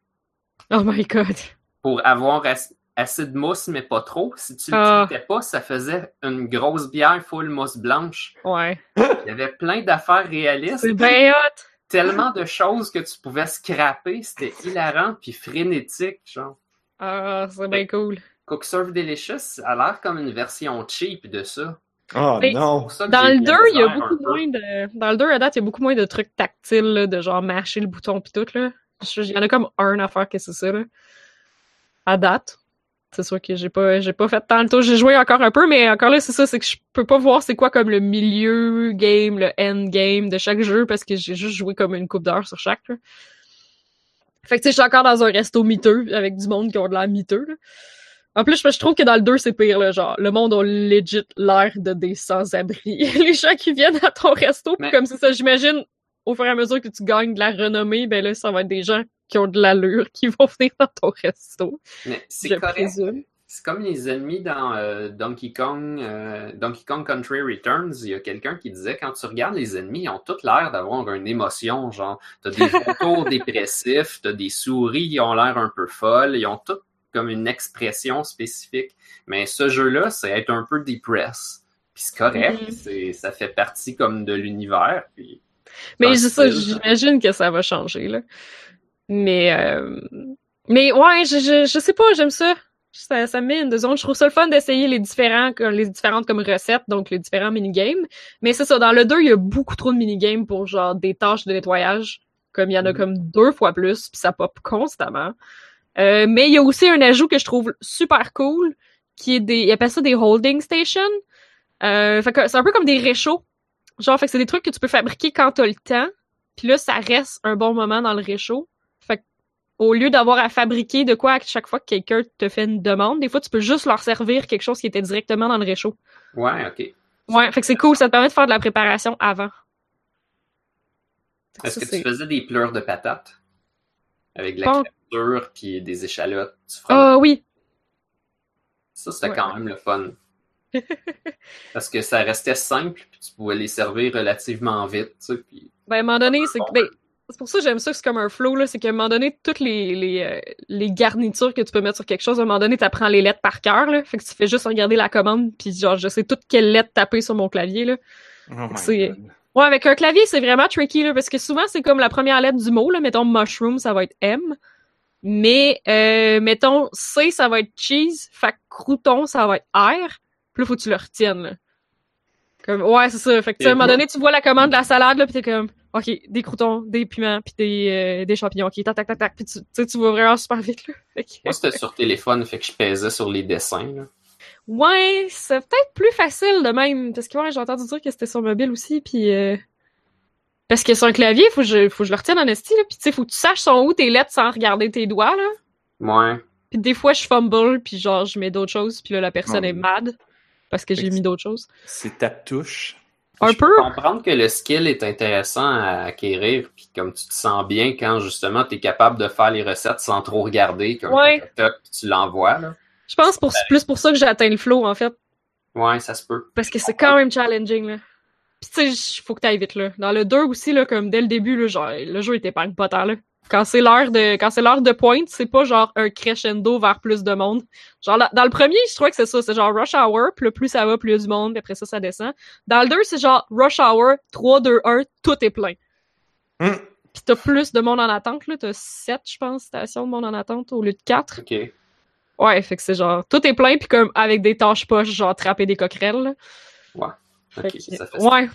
Oh my god. pour avoir as- assez de mousse, mais pas trop. Si tu ne Ah. tiltais pas, ça faisait une grosse bière full mousse blanche. Ouais. Il y avait plein d'affaires réalistes. C'est bien hot. Tellement de choses que tu pouvais scraper. C'était hilarant puis frénétique, genre. Ah, c'est bien cool. Cookserve Delicious ça a l'air comme une version cheap de ça. Oh Mais- non. Ça Dans le de la 2, il y a beaucoup moins de. Dans le 2, à date, il y a beaucoup moins de trucs tactiles, là, de genre mâcher le bouton pis tout, là. Il y en a comme un à faire que c'est ça, là. À date. C'est sûr que j'ai pas, j'ai pas fait tant le tour. J'ai joué encore un peu, mais encore là, c'est ça, c'est que je peux pas voir c'est quoi comme le milieu game, le end game de chaque jeu parce que j'ai juste joué comme une coupe d'heure sur chaque, là. Fait que tu sais, je suis encore dans un resto miteux avec du monde qui ont de l'air miteux, là. En plus, je trouve que dans le 2, c'est pire, là, genre, le monde a legit l'air de des sans-abri. Les gens qui viennent à ton resto, pis Mais- comme c'est ça, j'imagine, au fur et à mesure que tu gagnes de la renommée, ben là, ça va être des gens qui ont de l'allure qui vont venir dans ton resto, Mais c'est je correct. présume. C'est comme les ennemis dans euh, Donkey Kong, euh, Donkey Kong Country Returns. Il y a quelqu'un qui disait quand tu regardes les ennemis, ils ont tous l'air d'avoir une émotion. Genre, t'as des vautours dépressifs, t'as des souris qui ont l'air un peu folles. Ils ont toutes comme une expression spécifique. Mais ce jeu-là, c'est être un peu depressed. Puis c'est correct. Mhm. c'est Ça fait partie comme de l'univers. Mais j'imagine que ça va changer, là. Mais, euh... mais ouais, je, je, je sais pas, j'aime ça. Ça, ça me met une de zone. Je trouve ça le fun d'essayer les différents, les différentes comme recettes, donc les différents minigames. Mais c'est ça, dans le 2, il y a beaucoup trop de minigames pour genre des tâches de nettoyage. Comme il y en a Mhm. comme deux fois plus, puis ça pop constamment. Euh, mais il y a aussi un ajout que je trouve super cool, qui est des, ils appellent ça des holding stations. Euh, fait que c'est un peu comme des réchauds. Genre, fait que c'est des trucs que tu peux fabriquer quand t'as le temps. Puis là, ça reste un bon moment dans le réchaud. Au lieu d'avoir à fabriquer de quoi à chaque fois que quelqu'un te fait une demande, des fois, tu peux juste leur servir quelque chose qui était directement dans le réchaud. ouais, ok. Ouais, fait que c'est cool. Ça te permet de faire de la préparation avant. Est-ce Ça, que c'est- tu faisais des pleurs de patates? Avec de la Pas- créature puis des échalotes? Ah oui. Ça, c'était Ouais. quand même le fun. Parce que ça restait simple, puis tu pouvais les servir relativement vite, tu sais, puis... Ben, à un moment donné, c'est que- ben, c'est pour ça que j'aime ça, que c'est comme un flow, là. C'est qu'à un moment donné, toutes les, les, euh, les garnitures que tu peux mettre sur quelque chose, à un moment donné, t'apprends les lettres par cœur, là. Fait que tu fais juste regarder la commande, puis genre, je sais toutes quelles lettres taper sur mon clavier, là. Oh C'est-. Ouais, avec un clavier, c'est vraiment tricky, là, parce que souvent, c'est comme la première lettre du mot, là. Mettons mushroom, ça va être M. Mais, euh, mettons C, ça va être cheese. Fait que crouton, ça va être R. Puis là, faut que tu le retiennes, là. Comme, ouais, c'est ça. Fait que, à un moment donné, tu vois la commande de la salade, là, pis t'es comme, OK, des croutons, des piments, puis des, euh, des champignons. OK, tac, tac, tac, tac. Puis tu tu vas vraiment super vite, là. Que- Moi, c'était sur téléphone, fait que je pesais sur les dessins, là. Ouais, c'est peut-être plus facile de même. Parce que ouais, j'ai entendu dire que c'était sur mobile aussi, puis euh... Parce que sur un clavier, faut que je, faut que je le retienne en esti, là. Puis tu sais, faut que tu saches sont où tes lettres sans regarder tes doigts, là. Ouais. Puis des fois, je fumble, puis genre, je mets d'autres choses, puis là, la personne Ouais. est mad. Parce que j'ai mis d'autres choses. C'est tape-touche. Un je peu. peux comprendre que le skill est intéressant à acquérir, puis comme tu te sens bien quand justement tu es capable de faire les recettes sans trop regarder, comme Ouais. toc, toc, puis tu l'envoies, là. Je pense pour plus pour ça que j'ai atteint le flow, en fait. Ouais, ça se peut. Parce que c'est quand même challenging, là. Pis tu sais, faut que t'ailles vite, là. Dans le 2 aussi, là, comme dès le début, là, genre, le jeu était pas pas tant, là. Quand c'est l'heure de, quand c'est l'heure de pointe, c'est pas genre un crescendo vers plus de monde. Genre, là, dans le premier, je trouvais que c'est ça, c'est genre rush hour, puis plus ça va, plus il y a du monde, puis après ça, ça descend. Dans le 2, c'est genre rush hour, 3, 2, 1, tout est plein. Hmm. Pis t'as plus de monde en attente, là. T'as 7, je pense, stations de monde en attente au lieu de 4. OK. Ouais, fait que c'est genre, tout est plein, puis comme avec des tâches poches, genre attraper des coquerelles, là. Ouais. Fait OK, que- ça fait ça. ouais.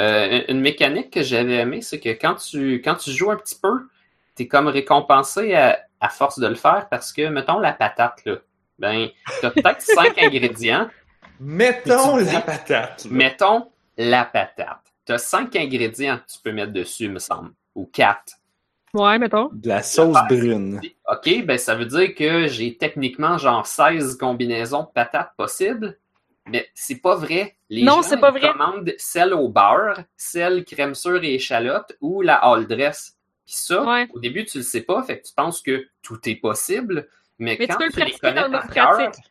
Euh, une mécanique que j'avais aimée, c'est que quand tu, quand tu joues un petit peu, t'es comme récompensé à, à force de le faire parce que, mettons, la patate, là, ben, t'as peut-être cinq ingrédients. Mettons tu dis- la patate. là. Mettons la patate. T'as cinq ingrédients que tu peux mettre dessus, me semble. Ou quatre. Ouais, mettons. De la sauce brune. OK, ben ça veut dire que j'ai techniquement genre 16 combinaisons de patates possibles. Mais c'est pas vrai. Les Non, gens, pas vrai. commandent celle au beurre, celle crème sûre et échalote ou la all dress. Puis ça, Ouais. au début, tu le sais pas, fait que tu penses que tout est possible. Mais, Mais quand tu peux le tu les connais par cœur, pratique.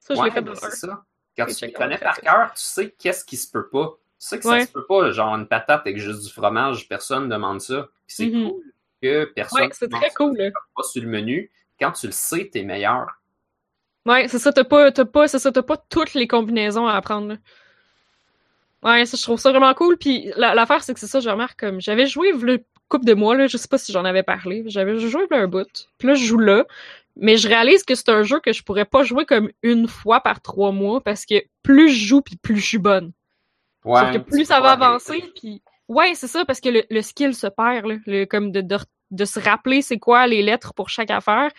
Ça, je ouais, l'ai fait ben, ça. Quand tu les connais par cœur, tu sais qu'est-ce qui se peut pas. Tu sais que Ouais. ça se peut pas, genre une patate avec juste du fromage, personne ne demande ça. C'est Mhm. cool que personne Ouais, c'est très cool, pas sur le menu. Quand tu le sais, t'es meilleur. Ouais, c'est ça, t'as pas, t'as pas, c'est ça, t'as pas toutes les combinaisons à apprendre, là. Ouais, ça, je trouve ça vraiment cool. Puis la- l'affaire, c'est que c'est ça, je remarque comme j'avais joué le couple de mois là, je sais pas si j'en avais parlé, j'avais joué un bout. Puis là, je joue là, mais je réalise que c'est un jeu que je pourrais pas jouer comme une fois par trois mois parce que plus je joue, puis plus je suis bonne. Ouais, Sauf que tu plus ça va avancer, puis ouais, c'est ça, parce que le, le skill se perd, là, le- comme de, de, de se rappeler c'est quoi les lettres pour chaque affaire.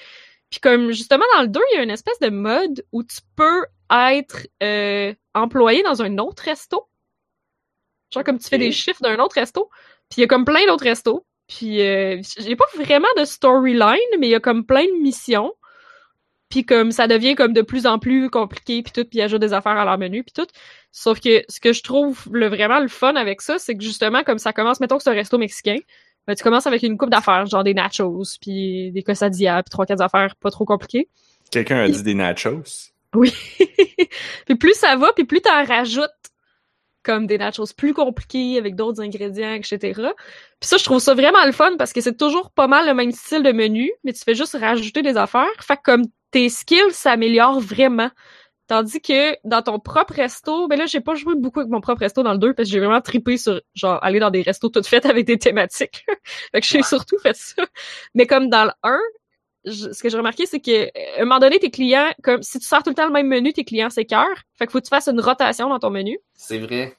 Puis comme justement dans le 2, il y a une espèce de mode où tu peux être euh, employé dans un autre resto. Genre comme tu fais des chiffres d'un autre resto. Puis il y a comme plein d'autres restos. Puis euh, j'ai pas vraiment de storyline, mais il y a comme plein de missions. Puis comme ça devient comme de plus en plus compliqué, puis tout, puis ils ajoutent des affaires à leur menu, puis tout. Sauf que ce que je trouve le, vraiment le fun avec ça, c'est que justement, comme ça commence, mettons que c'est un resto mexicain, ben, tu commences avec une coupe d'affaires, genre des nachos, puis des quesadillas, puis trois, quatre affaires pas trop compliquées. Quelqu'un a dit des nachos? Oui. puis plus ça va, puis plus t'en rajoutes comme des nachos plus compliqués avec d'autres ingrédients, etc. Puis ça, je trouve ça vraiment le fun parce que c'est toujours pas mal le même style de menu, mais tu fais juste rajouter des affaires. Fait que comme tes skills s'améliorent vraiment. Tandis que dans ton propre resto, ben là, j'ai pas joué beaucoup avec mon propre resto dans le 2 parce que j'ai vraiment tripé sur, genre, aller dans des restos toutes faites avec des thématiques. fait que j'ai Ouais. surtout fait ça. Mais comme dans le 1, je- ce que j'ai remarqué, c'est que à un moment donné, tes clients, comme si tu sors tout le temps le même menu, tes clients s'écœurent. Fait qu'il faut que tu fasses une rotation dans ton menu. C'est vrai.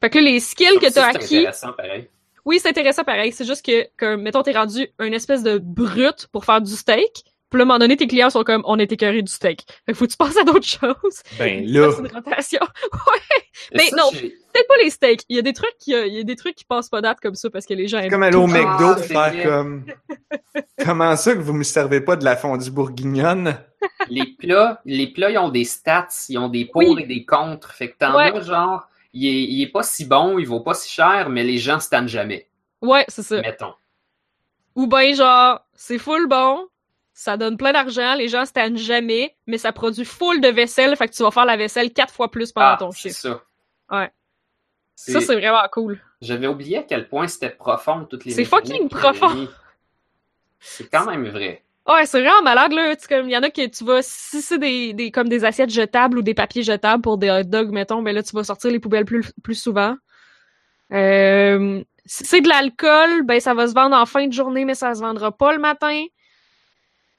Fait que là, les skills que t'as c'est acquis, intéressant, pareil. oui, c'est intéressant pareil. C'est juste que, comme, mettons, t'es rendu une espèce de brute pour faire du steak. Puis là, à un moment donné, tes clients sont comme, on est écœuré du steak. Fait que faut que tu passes à d'autres choses. Ben là, une rotation. ouais. Mais ça, non. Peut-être pas les steaks. Il y a des trucs qui, il y a des trucs qui passent pas date comme ça parce que les gens c'est aiment comme aller au. Ah, McDo faire comme. Comment ça que vous me servez pas de la fondue bourguignonne? les plats, les plats, ils ont des stats, ils ont des pour Oui. et des contre. Fait que t'en Ouais. as genre, il est, il est pas si bon, il vaut pas si cher, mais les gens se tannent jamais. Ouais, c'est ça. Mettons. Ou ben genre, c'est full bon, ça donne plein d'argent, les gens se tannent jamais, mais ça produit full de vaisselle, fait que tu vas faire la vaisselle quatre fois plus pendant Ah, ton c'est chiffre. ça. Ouais. C'est- Ça, c'est vraiment cool. J'avais oublié à quel point c'était profond, toutes les C'est fucking profond. C'est quand même vrai. Ouais, c'est vraiment malade, là. Il y en a que tu vas, si c'est des, des, comme des assiettes jetables ou des papiers jetables pour des hot dogs, mettons, ben là, tu vas sortir les poubelles plus, plus souvent. Euh, si c'est de l'alcool, ben, ça va se vendre en fin de journée, mais ça se vendra pas le matin.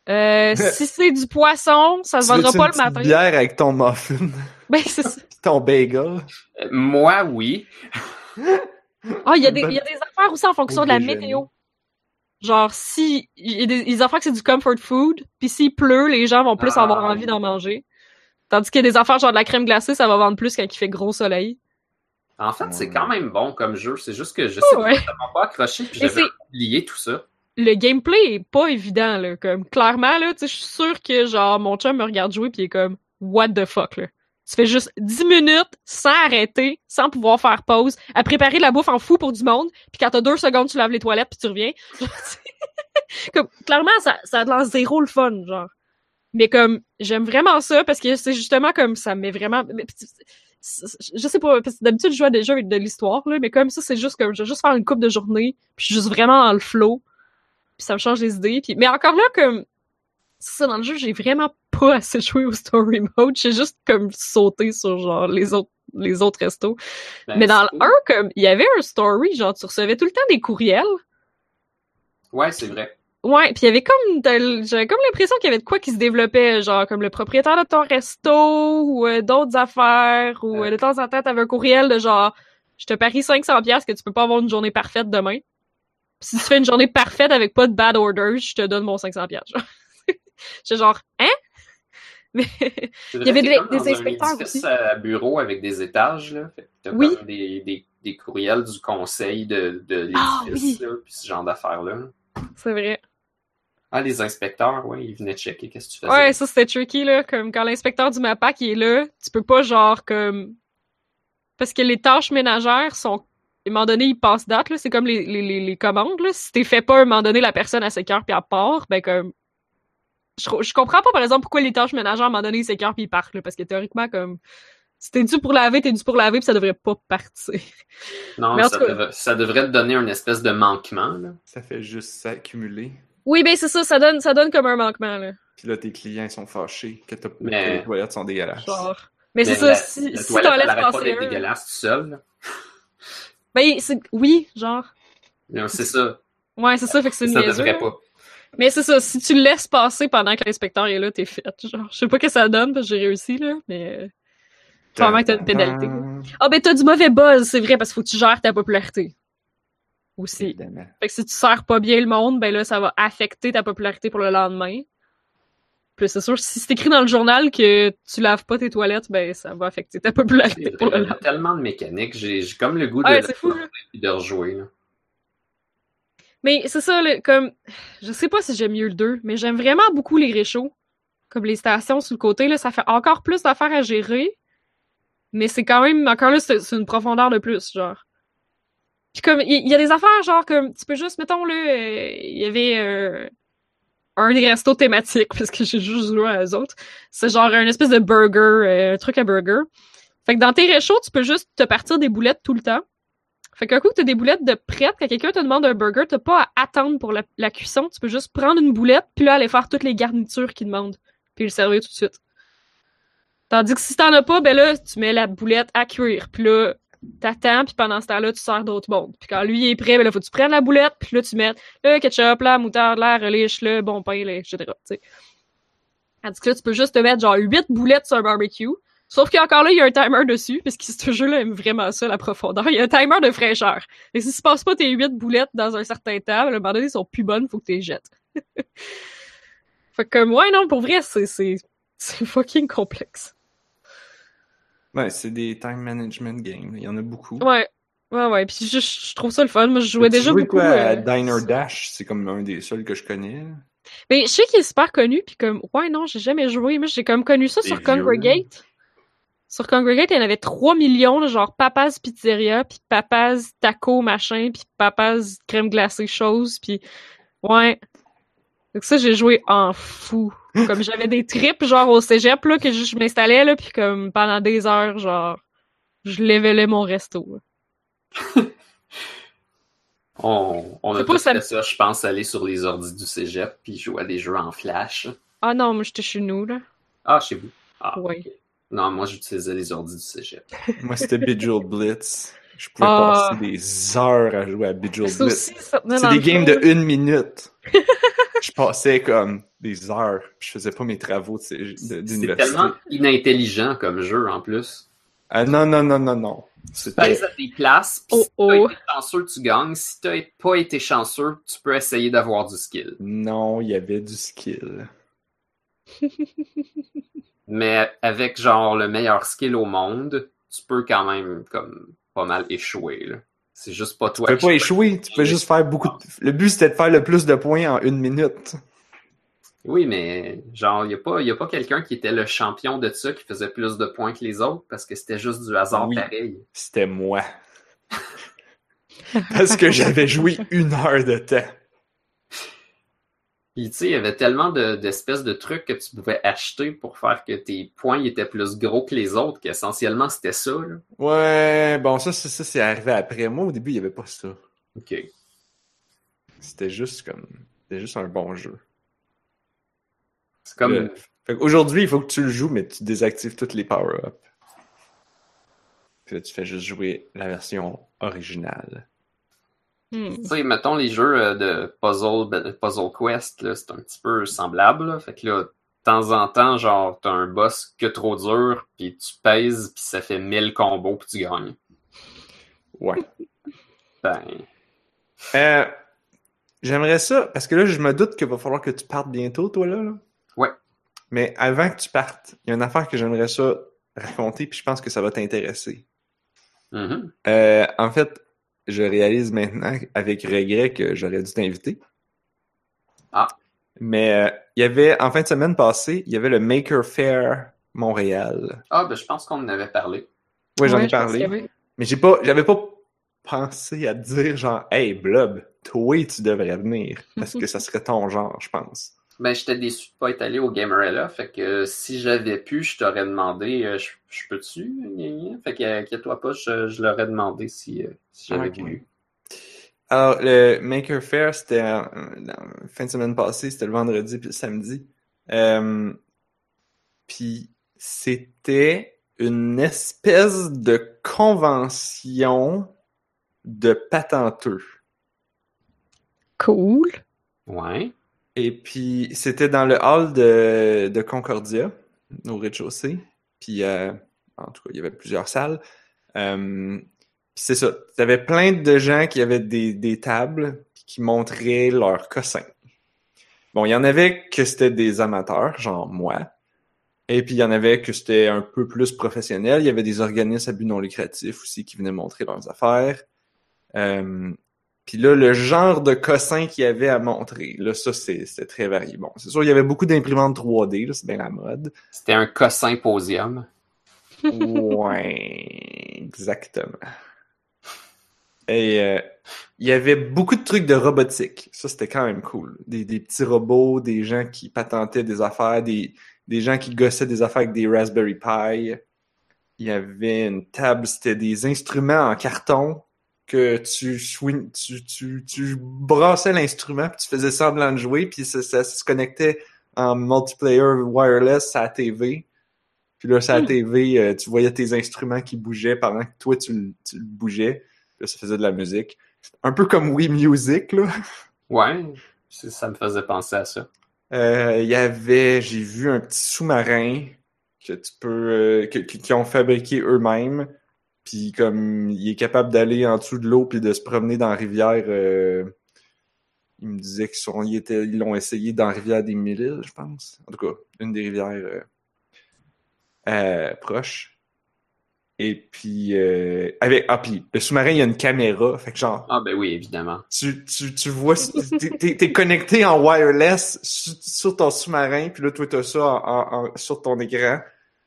Euh, si c'est du poisson, ça se Tu vendra pas une le matin. bière avec ton muffin? Ben, c'est ça. ton bagel? Euh, moi, oui. Ah, il y, a des- il y a des affaires aussi en fonction Au de la déjeuner. météo. Genre, si, il y a des, des affaires que c'est du comfort food, puis s'il pleut, les gens vont plus Ah, avoir envie oui. d'en manger. Tandis qu'il y a des affaires genre de la crème glacée, ça va vendre plus quand il fait gros soleil. En fait, c'est quand même bon comme jeu. C'est juste que je sais Ouais. pas, pas accroché, puis Et j'avais oublié tout ça. Le gameplay est pas évident, là. Comme, clairement, là, tu sais, je suis sûre que, genre, mon chum me regarde jouer pis il est comme, what the fuck, là. Tu fais juste 10 minutes sans arrêter, sans pouvoir faire pause, à préparer de la bouffe en fou pour du monde, puis quand t'as deux secondes, tu laves les toilettes puis tu reviens. comme, clairement, ça, ça l'air zéro le fun, genre. Mais comme, j'aime vraiment ça parce que c'est justement comme ça me met vraiment. Je sais pas, parce que d'habitude, je joue à des jeux avec de l'histoire, là, mais comme ça, c'est juste comme, je vais juste faire une coupe de journée, puis je suis juste vraiment dans le flow, puis ça me change les idées. Puis... Mais encore là, comme, c'est ça, dans le jeu, j'ai vraiment pas assez joué au story mode, j'ai juste comme sauté sur genre les autres les autres restos. Ben, mais dans le 1, comme, il y avait un story, genre, tu recevais tout le temps des courriels. Ouais, c'est vrai. Ouais, puis il y avait comme j'avais comme l'impression qu'il y avait de quoi qui se développait, genre comme le propriétaire de ton resto ou euh, d'autres affaires ou euh, de temps en temps t'avais un courriel de genre je te parie 500 pièces que tu peux pas avoir une journée parfaite demain. Si tu fais une journée parfaite avec pas de bad orders, je te donne mon 500 pièces. J'étais genre hein? Mais Il y avait des- des un inspecteurs aussi. à bureau avec des étages, là. Oui. comme des, des, des courriels du conseil de, de Ah, l'édifice, oui. là, puis ce genre d'affaires-là. c'est vrai. Ah, les inspecteurs, ouais, ils venaient checker qu'est-ce que tu faisais. Ouais, ça c'était tricky là, comme quand l'inspecteur du MAPAC il est là, tu peux pas genre comme parce que les tâches ménagères sont un moment donné, ils passent date là, c'est comme les, les, les, les commandes là, si t'es fait pas à un moment donné la personne à 5 heures puis elle part, ben comme je, je comprends pas par exemple pourquoi les tâches ménagères à un moment donné 5 heures puis ils partent là, parce que théoriquement comme si t'es dû pour laver, t'es dû pour laver puis ça devrait pas partir. Non, ça, cas- ça devrait te donner une espèce de manquement, là. Ça fait juste s'accumuler. Oui, ben c'est ça, ça donne ça donne comme un manquement là. Puis là, tes clients ils sont fâchés que, t'as- Mais- que les toilettes sont dégueulasses. Genre mais c'est ça, la- si, si toilette, t'en elle laisses arrête pas passer un, dégueulasse tout seul, là. Ben c'est oui, genre. Non, C'est ça. Ouais, c'est ça, fait que c'est Ça niaiseux. devrait là. pas. Mais c'est ça, si tu le laisses passer pendant que l'inspecteur est là, t'es fait. Genre, je sais pas ce que ça donne parce que j'ai réussi, là, mais. euh, Probablement que t'as une pénalité. Ah, ben t'as du mauvais buzz, c'est vrai, parce qu'il faut que tu gères ta popularité. Aussi. Évidemment. Fait que si tu sers pas bien le monde, ben là, ça va affecter ta popularité pour le lendemain. Puis c'est sûr, si c'est écrit dans le journal que tu laves pas tes toilettes, ben ça va affecter ta popularité pour le vrai, il y a lendemain. tellement de mécaniques, j'ai comme le goût de, Ouais, fou, de rejouer. là. Mais c'est ça, comme. Je sais pas si j'aime mieux le 2, mais j'aime vraiment beaucoup les réchauds. Comme les stations sur le côté, là, ça fait encore plus d'affaires à gérer. Mais c'est quand même. Encore là, c'est une profondeur de plus, genre. Puis comme. Il y, y a des affaires, genre, comme. Tu peux juste, mettons, là. euh, Il y avait. euh, un des restos thématiques, parce que j'ai juste joué à eux autres. C'est genre un espèce de burger, euh, un truc à burger. Fait que dans tes réchauds, tu peux juste te partir des boulettes tout le temps. Fait qu'un coup que t'as des boulettes de prête, quand quelqu'un te demande un burger, t'as pas à attendre pour la, la cuisson, tu peux juste prendre une boulette, puis là, aller faire toutes les garnitures qu'il demande, puis le servir tout de suite. Tandis que si t'en as pas, ben là, tu mets la boulette à cuire, puis là, t'attends, puis pendant ce temps-là, tu sers d'autres mondes. Puis quand lui est prêt, ben là, faut que tu prennes la boulette, puis là, tu mets le ketchup, la moutarde, la relish, le bon pain, là, etc. tu sais. Tandis que là, tu peux juste te mettre genre 8 boulettes sur un barbecue, Sauf qu'encore là, il y a un timer dessus, parce que ce jeu-là aime vraiment ça, la profondeur. Il y a un timer de fraîcheur. Et si tu passes pas tes 8 boulettes dans un certain temps, à un moment donné, ils sont plus bonnes, faut que tu les jettes. fait que, ouais, non, pour vrai, c'est fucking complexe. Ouais, c'est des time management games. Il y en a beaucoup. Ouais. Ouais, ouais. Puis je, je trouve ça le fun. Moi, je jouais déjà beaucoup. quoi à euh, Diner Dash, c'est comme un des seuls que je connais. Mais je sais qu'il est super connu, puis comme, ouais, non, j'ai jamais joué. Moi, j'ai comme connu ça sur vieux. Congregate. Sur Congregate, il y en avait 3 millions, là, genre Papa's Pizzeria, puis Papa's Taco machin, puis Papa's crème glacée chose, puis ouais. Donc ça, j'ai joué en fou. Comme j'avais des trips, genre au cégep, là, que je, je m'installais, là, puis comme pendant des heures, genre, je levelais mon resto. On, on a pas ça- fait ça, je pense, aller sur les ordis du cégep puis jouer à des jeux en flash. Ah non, moi, j'étais chez nous, là. Ah, chez vous. Ah, Ouais. ok. Non, moi, j'utilisais les ordis du cégep. Moi, c'était Bejeweled Blitz. Je pouvais Ah. passer des heures à jouer à Bejeweled Blitz. C'est des games de une minute. je passais comme des heures. Je faisais pas mes travaux de- C'est d'université. tellement inintelligent comme jeu, en plus. Ah non, non, non, non, non. Tu pèses à tes places, puis Oh, si t'as oh. été chanceux, tu gagnes. Si t'as pas été chanceux, tu peux essayer d'avoir du skill. Non, il y avait du skill. Mais avec, genre, le meilleur skill au monde, tu peux quand même, comme, pas mal échouer, là. C'est juste pas toi Tu peux pas échouer, tu peux juste faire beaucoup de... Le but, c'était de faire le plus de points en une minute. Oui, mais genre, il n'y a pas, y a pas quelqu'un qui était le champion de ça qui faisait plus de points que les autres parce que c'était juste du hasard Oui. pareil. C'était moi. Parce que j'avais joué une heure de temps. Puis tu sais, il y avait tellement de- d'espèces de, trucs que tu pouvais acheter pour faire que tes points étaient plus gros que les autres, qu'essentiellement c'était ça. Là. Ouais, bon, ça, c'est ça, c'est arrivé après. Moi, au début, il y avait pas ça. Ok. C'était juste comme... C'était juste un bon jeu. C'est comme. Le- Aujourd'hui, il faut que tu le joues, mais tu désactives toutes les power-ups. Puis là, tu fais juste jouer la version originale. Hmm. Tu sais, mettons les jeux euh, de puzzle, de puzzle quest, là, c'est un petit peu semblable. Là. Fait que là, de temps en temps, genre, t'as un boss que trop dur, puis tu pèses, puis ça fait 1000 combos, puis tu gagnes. Ouais. Ben, Euh, J'aimerais ça, parce que là, je me doute qu'il va falloir que tu partes bientôt, toi, là. là. Ouais. Mais avant que tu partes, il y a une affaire que j'aimerais ça raconter, puis je pense que ça va t'intéresser. mhm. Euh, en fait, je réalise maintenant avec regret que j'aurais dû t'inviter. Ah. Mais euh, il y avait, en fin de semaine passée, il y avait le Maker Fair Montréal. Ah, ben je pense qu'on en avait parlé. Oui, j'en Ouais, ai je parlé. avait- Mais j'ai pas, j'avais pas pensé à te dire genre, hey Blob, toi tu devrais venir parce que ça serait ton genre, je pense. Ben, j'étais déçu de pas être allé au Gamerella, fait que euh, si j'avais pu, je t'aurais demandé, euh, je, je peux-tu? Fait que, euh, inquiète-toi pas, je, je l'aurais demandé si, si j'avais voulu. Alors le Maker Fair c'était la fin de semaine passée, c'était le vendredi puis le samedi. Euh, puis c'était une espèce de convention de patenteux. Cool. Ouais. Et puis, c'était dans le hall de, de Concordia, au rez-de-chaussée. Puis, euh, en tout cas, il y avait plusieurs salles. Euh, c'est ça. Il y avait plein de gens qui avaient des, des tables qui montraient leurs cossins. Bon, il y en avait que c'était des amateurs, genre moi. Et puis, il y en avait que c'était un peu plus professionnel. Il y avait des organismes à but non lucratif aussi qui venaient montrer leurs affaires. Euh, puis là, le genre de cossin qu'il y avait à montrer, là, ça, c'est- c'était très varié. Bon, c'est sûr, il y avait beaucoup d'imprimantes 3D, là, c'est bien la mode. C'était un cossin posium. Ouais, exactement. Et euh, il y avait beaucoup de trucs de robotique. Ça, c'était quand même cool. Des, des petits robots, des gens qui patentaient des affaires, des, des gens qui gossaient des affaires avec des Raspberry Pi. Il y avait une table, c'était des instruments en carton que tu, swing- tu, tu, tu brassais l'instrument, puis tu faisais semblant de jouer, puis ça, ça se connectait en multiplayer wireless à la TV. Puis là, sur la Hmm. TV, euh, tu voyais tes instruments qui bougeaient pendant que toi, tu, le- tu le bougeais. Puis là, ça faisait de la musique. Un peu comme Wii Music, là. Ouais. Ça me faisait penser à ça. Euh, Il y avait, j'ai vu un petit sous-marin que tu peux, euh, que- qu'ils ont fabriqué eux-mêmes. Puis comme il est capable d'aller en dessous de l'eau puis de se promener dans la rivière. euh, il me disait qu'ils sont, ils étaient, ils l'ont essayé dans la rivière des Mille-Îles, je pense. En tout cas, une des rivières euh, euh, proches. Et puis, euh, avec, ah, puis le sous-marin, il y a une caméra. Fait que genre, Ah, ben oui, évidemment. tu, tu, tu vois, t'es- t'es t'es connecté en wireless sur, sur ton sous-marin, puis là, toi, t'as ça en- en- en- sur ton écran,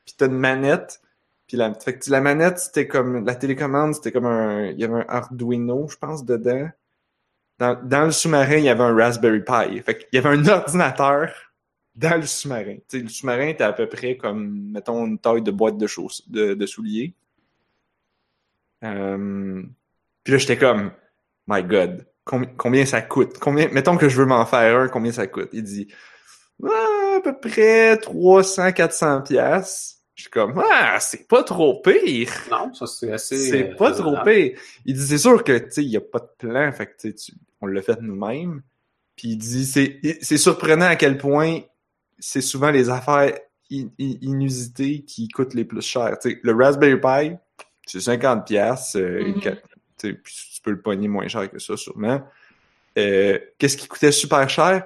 puis t'as une manette, puis la, manette, c'était comme, la télécommande, c'était comme un, il y avait un Arduino, je pense, dedans, dans, le sous-marin, il y avait un Raspberry Pi. Fait qu'il y avait un ordinateur dans le sous-marin. Le sous-marin était à peu près comme, mettons, une taille de boîte de, chauss de, souliers. Euh, puis là, j'étais comme, my God, combien, combien ça coûte? Combien, mettons que je veux m'en faire un, combien ça coûte? Il dit, ah, à peu près 300, 400 pièces. Je suis comme, ah, c'est pas trop pire. Non, ça c'est assez. C'est euh, pas trop pire. Il dit, c'est sûr que, tu sais, il y a pas de plan, fait que, tu sais, tu- on l'a fait nous-mêmes. Puis il dit, c'est, c'est surprenant à quel point c'est souvent les affaires in- in- inusitées qui coûtent les plus cher. Tu sais, le Raspberry Pi, c'est 50 pièces, Mhm. puis tu peux le pogner moins cher que ça, sûrement. Euh, qu'est-ce qui coûtait super cher?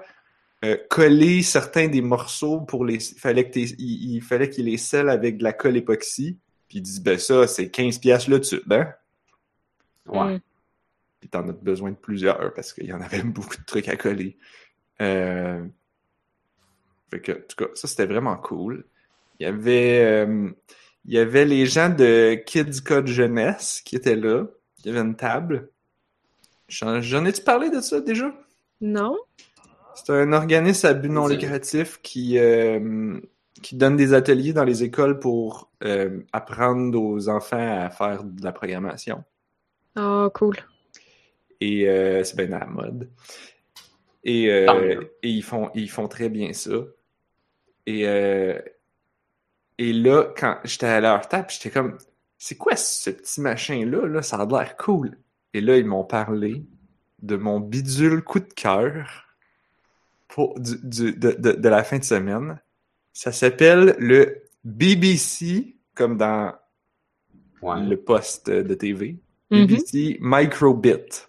Euh, coller certains des morceaux pour les. Il fallait que t'es- il, il fallait qu'il les scelle avec de la colle époxy. Puis il dit ben ça, c'est 15 pièces là dessus, hein? Ouais. Mm. Puis t'en as besoin de plusieurs parce qu'il y en avait beaucoup de trucs à coller. Euh... Fait que, en tout cas, ça c'était vraiment cool. Il y avait euh, il y avait les gens de Kids Code Jeunesse qui étaient là. Il y avait une table. J'en j'en ai-tu parlé de ça déjà? Non? C'est un organisme à but non lucratif qui, euh, qui donne des ateliers dans les écoles pour euh, apprendre aux enfants à faire de la programmation. Oh, cool. Et euh, c'est bien à la mode. Et, euh, et ils, font, ils font très bien ça. Et, euh, et là, quand j'étais à leur table, j'étais comme, c'est quoi ce petit machin-là? Là? Ça a l'air cool. Et là, ils m'ont parlé de mon bidule coup de cœur pour, du, du- de, de, de la fin de semaine. Ça s'appelle le BBC, comme dans Ouais. le poste de TV. Mhm. BBC Microbit.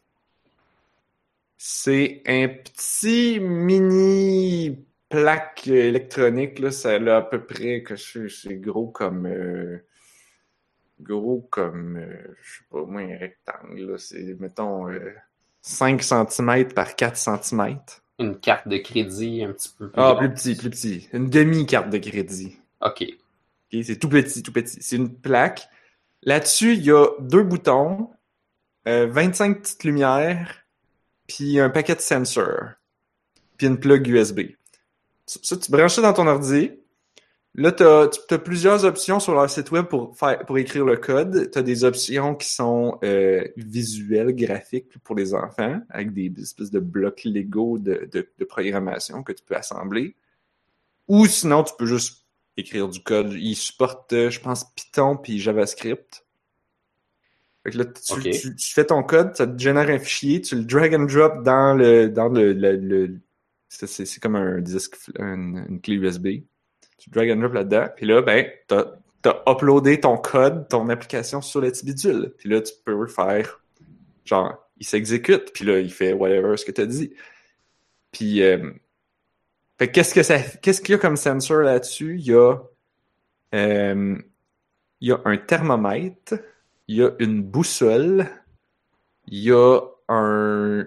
C'est un petit mini plaque électronique, là. Ça a à peu près, que c'est gros comme, euh, gros comme, euh, je sais pas, moi, un rectangle, là. C'est, mettons, euh, 5 cm par 4 cm. Une carte de crédit un petit peu plus. Ah, plus petit, plus petit. Une demi-carte de crédit. Ok. Ok, c'est tout petit, tout petit. C'est une plaque. Là-dessus, il y a deux boutons, euh, 25 petites lumières, puis un paquet de sensors, puis une plug USB. Ça, ça, tu branches ça dans ton ordi. Là, tu as, plusieurs options sur leur site web pour, faire, pour écrire le code. Tu as des options qui sont euh, visuelles, graphiques pour les enfants, avec des, des espèces de blocs Lego de, de, de programmation que tu peux assembler. Ou sinon, tu peux juste écrire du code. Il supporte, euh, je pense, Python puis JavaScript. Fait que là, tu, tu- tu fais ton code, ça te génère un fichier, tu le drag and drop dans le dans le, le, le- c'est, comme un disque, une, une clé USB. Tu drag and drop là-dedans, puis là, ben, t'as, t'as uploadé ton code, ton application sur le petit bidule. Puis là, tu peux faire, genre, il s'exécute, puis là, il fait whatever ce que t'as dit. Puis, euh, fait que qu'est-ce que ça, qu'est-ce qu'il y a comme sensor là-dessus? Il y a, euh, il y a un thermomètre, il y a une boussole, il y a un,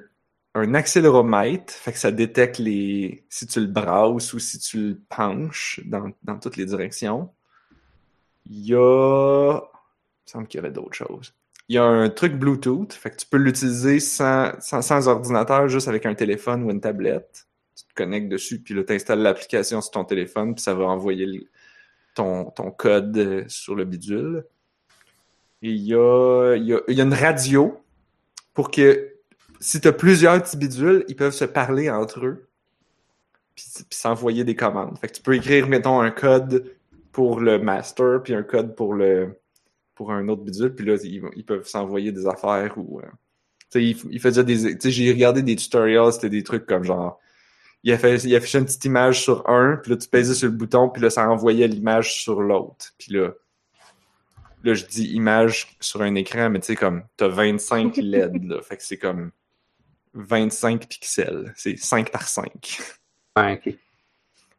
un accéléromètre, fait que ça détecte les, si tu le brasses ou si tu le penches dans, dans toutes les directions. Il y a, il me semble qu'il y avait d'autres choses. Il y a un truc Bluetooth, fait que tu peux l'utiliser sans, sans, ordinateur, juste avec un téléphone ou une tablette. Tu te connectes dessus, puis là, tu installes l'application sur ton téléphone, puis ça va envoyer ton, ton code euh, sur le bidule. Et il y a, il y a une radio pour que si tu as plusieurs petits bidules, ils peuvent se parler entre eux puis, s'envoyer des commandes. Fait que tu peux écrire, mettons, un code pour le master, puis un code pour le pour un autre bidule, puis là, ils, ils peuvent s'envoyer des affaires ou... euh, tu sais, il, il faisait des... Tu sais, j'ai regardé des tutorials, c'était des trucs comme genre... Il, a fait, il affichait une petite image sur un, puis là, tu pesais sur le bouton, puis là, ça envoyait l'image sur l'autre. Puis là, là, je dis image sur un écran, mais tu sais, comme, t'as 25 LED, là. Fait que c'est comme 25 pixels. C'est 5 par 5. Ouais, ok.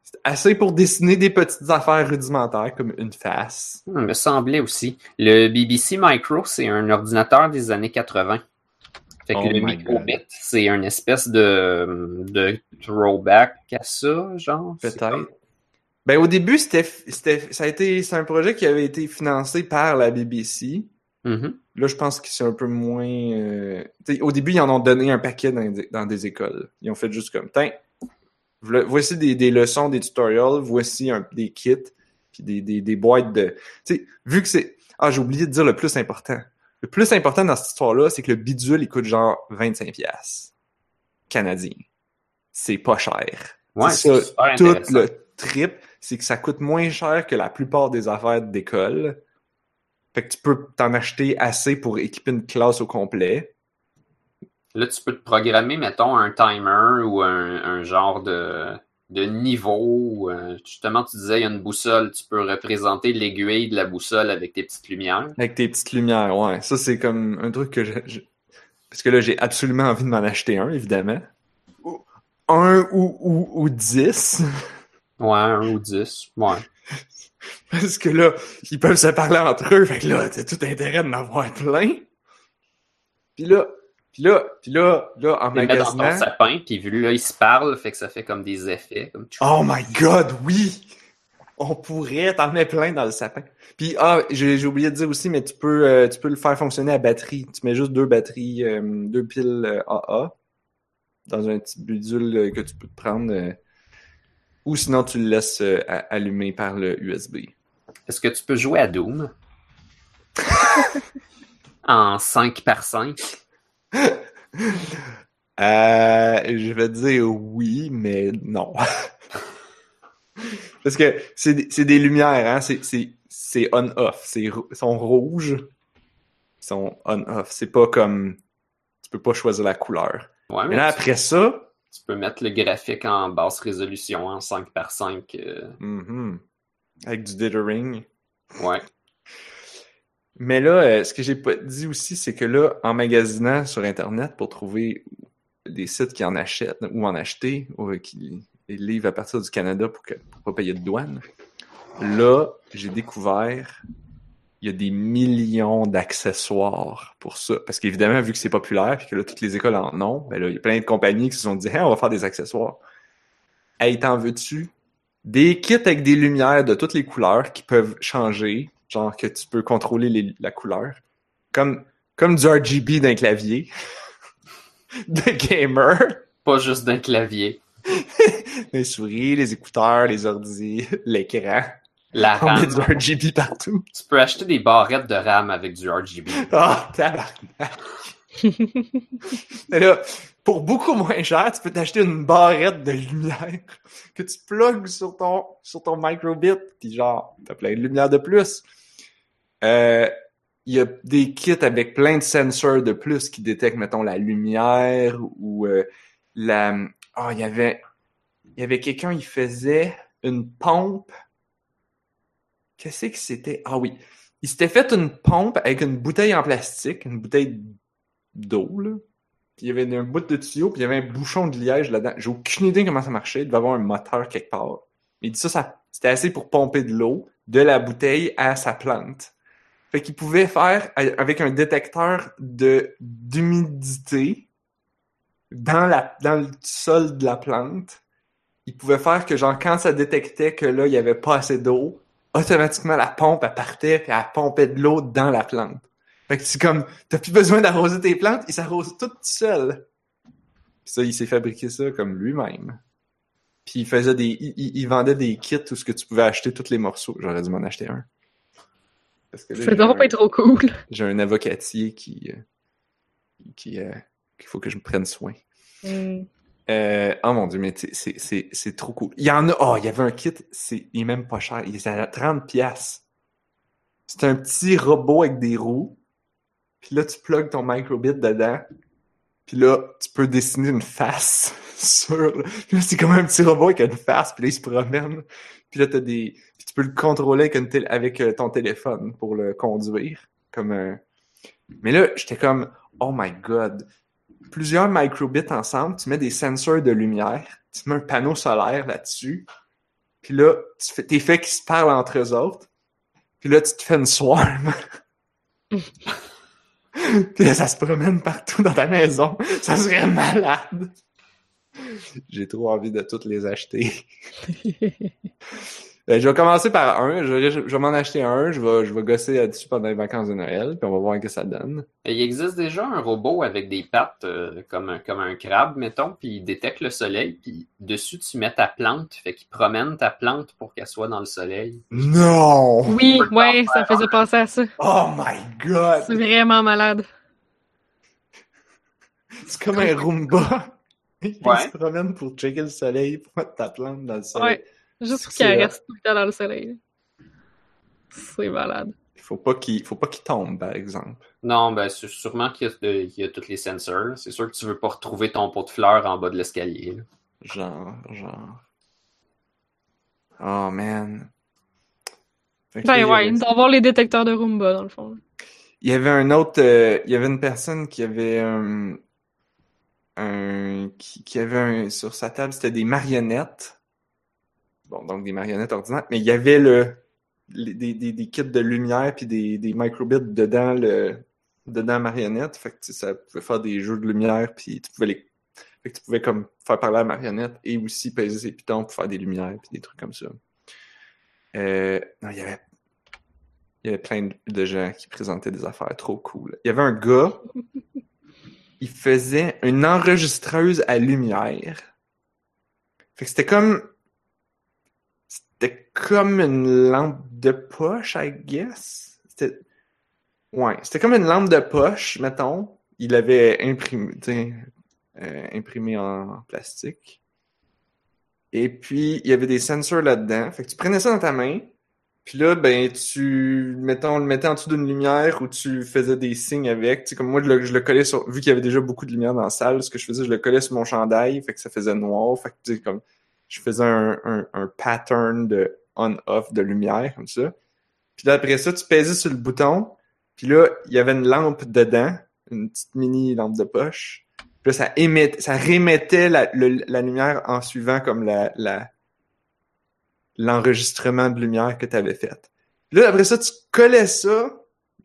C'est assez pour dessiner des petites affaires rudimentaires, comme une face. Il me semblait aussi. Le BBC Micro, c'est un ordinateur des années 80. Fait que Oh le microbit, c'est une espèce de, de throwback à ça, genre. Peut-être. Ben, au début, c'était, c'était, ça a été, c'est un projet qui avait été financé par la BBC. Mhm. Là, je pense que c'est un peu moins. euh, au début, ils en ont donné un paquet dans, des- dans des écoles. Ils ont fait juste comme, tiens, voici des, des leçons, des tutorials, voici un- des kits, puis des, des, des boîtes de. Tu sais, vu que c'est. Ah, j'ai oublié de dire le plus important. Le plus important dans cette histoire-là, c'est que le bidule, il coûte genre 25$ piastres canadiens. C'est pas cher. Ouais, ça, tout le trip, c'est que ça coûte moins cher que la plupart des affaires d'école. Fait que tu peux t'en acheter assez pour équiper une classe au complet. Là, tu peux te programmer, mettons, un timer ou un, un genre de, de niveau. euh, justement, tu disais, il y a une boussole, tu peux représenter l'aiguille de la boussole avec tes petites lumières. Avec tes petites lumières, ouais. Ça, c'est comme un truc que je... je- Parce que là, j'ai absolument envie de m'en acheter un, évidemment. Un ou, ou, ou dix. Ouais, un ou dix. Ouais. Parce que là, ils peuvent se parler entre eux. Fait que là, t'as tout intérêt de m'avoir plein. Puis là, puis là, puis là, là, en mets dans ton sapin, puis vu là, ils se parlent, fait que ça fait comme des effets. Comme... Oh my god, oui! On pourrait, t'en mets plein dans le sapin. Puis, ah, j'ai oublié de dire aussi, mais tu peux, euh, tu peux le faire fonctionner à batterie. Tu mets juste deux batteries, euh, deux piles euh, AA dans un petit bidule euh, que tu peux te prendre. Ou sinon, tu le laisses euh, allumer par le USB. Est-ce que tu peux jouer à Doom? en 5 par 5? Euh, je vais dire oui, mais non. Parce que c'est des- lumières, hein. C'est- on-off. Ils sont rouges. Ils sont on-off. C'est pas comme. Tu peux pas choisir la couleur. Ouais, Mais là, après ça. Tu peux mettre le graphique en basse résolution en 5 par 5. euh, mhm, avec du dithering. ouais. Mais là, euh, ce que j'ai pas dit aussi, c'est que là, en magasinant sur Internet pour trouver des sites qui en achètent ou en acheter, ou qui les livrent à partir du Canada pour, pour pas payer de douane, là, j'ai découvert il y a des millions d'accessoires pour ça. Parce qu'évidemment, vu que c'est populaire et que là, toutes les écoles en ont, ben là, il y a plein de compagnies qui se sont dit hey, on va faire des accessoires. Hey, t'en veux-tu? Des kits avec des lumières de toutes les couleurs qui peuvent changer, genre que tu peux contrôler les- la couleur. Comme, comme du RGB d'un clavier de gamer. Pas juste d'un clavier. Les souris, les écouteurs, les ordis, l'écran. La On RAM. du RGB partout. Tu peux acheter des barrettes de RAM avec du RGB. Ah, tabarnak! Mais là, pour beaucoup moins cher, tu peux t'acheter une barrette de lumière que tu plugues sur ton, sur ton microbit, puis genre, t'as plein de lumière de plus. Euh, il y a des kits avec plein de sensors de plus qui détectent, mettons, la lumière ou euh, la... Ah, il y avait... Il y avait quelqu'un, il faisait une pompe. Qu'est-ce que c'était? Ah oui. Il s'était fait une pompe avec une bouteille en plastique, une bouteille d'eau, là. Puis il y avait un bout de tuyau, puis il y avait un bouchon de liège là-dedans. J'ai aucune idée comment ça marchait. Il devait avoir un moteur quelque part. Mais il dit ça, ça c'était assez pour pomper de l'eau de la bouteille à sa plante. Fait qu'il pouvait faire avec un détecteur d'humidité dans dans le sol de la plante. Il pouvait faire que genre quand ça détectait que là il y avait pas assez d'eau, automatiquement la pompe elle partait puis elle pompait de l'eau dans la plante. Fait que c'est comme t'as plus besoin d'arroser tes plantes, il s'arrose tout seul. Puis ça il s'est fabriqué ça comme lui-même. Puis il faisait des il, il- il vendait des kits où ce que tu pouvais acheter tous les morceaux. J'aurais dû m'en acheter un. Parce que là, Ça doit pas être trop cool. j'ai un avocatier qui euh, qui euh, qu'il faut que je me prenne soin. Hmm. Euh, oh mon dieu, mais c'est- trop cool. Il y en a, oh, il y avait un kit, il est même pas cher, il est à 30 pièces. C'est un petit robot avec des roues. Puis là, tu plugues ton microbit dedans. Puis là, tu peux dessiner une face sur. Puis là, c'est comme un petit robot avec une face. Puis là, il se promène. Puis là, t'as des. Puis tu peux le contrôler avec, avec euh, ton téléphone pour le conduire. Comme un. Mais là, j'étais comme, oh my god. Plusieurs microbits ensemble, tu mets des sensors de lumière, tu mets un panneau solaire là-dessus. Puis là, tu fais, t'es fait qu'ils se parlent entre eux autres. Puis là, tu te fais une swarm. Puis là, ça se promène partout dans ta maison. Ça serait malade. J'ai trop envie de toutes les acheter. Ben, je vais commencer par un. Je vais, je vais m'en acheter un. Je vais, je vais gosser là-dessus pendant les vacances de Noël. Puis on va voir ce que ça donne. Il existe déjà un robot avec des pattes euh, comme, un, comme un crabe, mettons, puis il détecte le soleil, puis dessus tu mets ta plante, fait qu'il promène ta plante pour qu'elle soit dans le soleil. Non! Oui, ouais, ça me faisait penser à ça. Oh my god! C'est vraiment malade. C'est comme un Roomba. Il Ouais. se promène pour checker le soleil, pour mettre ta plante dans le soleil. Ouais. Juste pour qu'elle reste tout le temps dans le soleil. C'est malade. Il faut pas qu'il faut pas qu'il tombe, par exemple. Non, ben c'est sûrement qu'il y, a il y a tous les sensors. C'est sûr que tu veux pas retrouver ton pot de fleurs en bas de l'escalier. Genre, genre. Oh man. Ben ouais, avait- il doit avoir les détecteurs de Roomba, dans le fond. Il y avait un autre, euh, il y avait une personne qui avait un, un qui, qui avait un, sur sa table, c'était des marionnettes. Donc des marionnettes ordinaires, mais il y avait le, des, des, des kits de lumière puis des, des microbits dedans le, dedans marionnette. Fait que ça pouvait faire des jeux de lumière puis tu pouvais les, que tu pouvais comme faire parler à la marionnette et aussi peser ses pitons pour faire des lumières puis des trucs comme ça. Euh, non, il y avait il y avait plein de gens qui présentaient des affaires trop cool. Il y avait un gars, il faisait une enregistreuse à lumière. Fait que c'était comme. C'était comme une lampe de poche, I guess. C'était. Ouais, c'était comme une lampe de poche, mettons. Il avait imprimé, euh, imprimé en plastique. Et puis, il y avait des sensors là-dedans. Fait que tu prenais ça dans ta main, puis là, ben, tu, mettons, le mettais en dessous d'une lumière où tu faisais des signes avec. Tu sais, comme moi, je le, je le collais sur, vu qu'il y avait déjà beaucoup de lumière dans la salle, ce que je faisais, je le collais sur mon chandail, fait que ça faisait noir. Fait que, tu sais, comme, je faisais un, un, un pattern de on-off de lumière, comme ça. Puis là, après ça, tu pesais sur le bouton, puis là, il y avait une lampe dedans, une petite mini lampe de poche. Puis là, ça émettait, ça rémettait la, la lumière en suivant comme la, l'enregistrement de lumière que tu avais fait. Là, après ça, tu collais ça,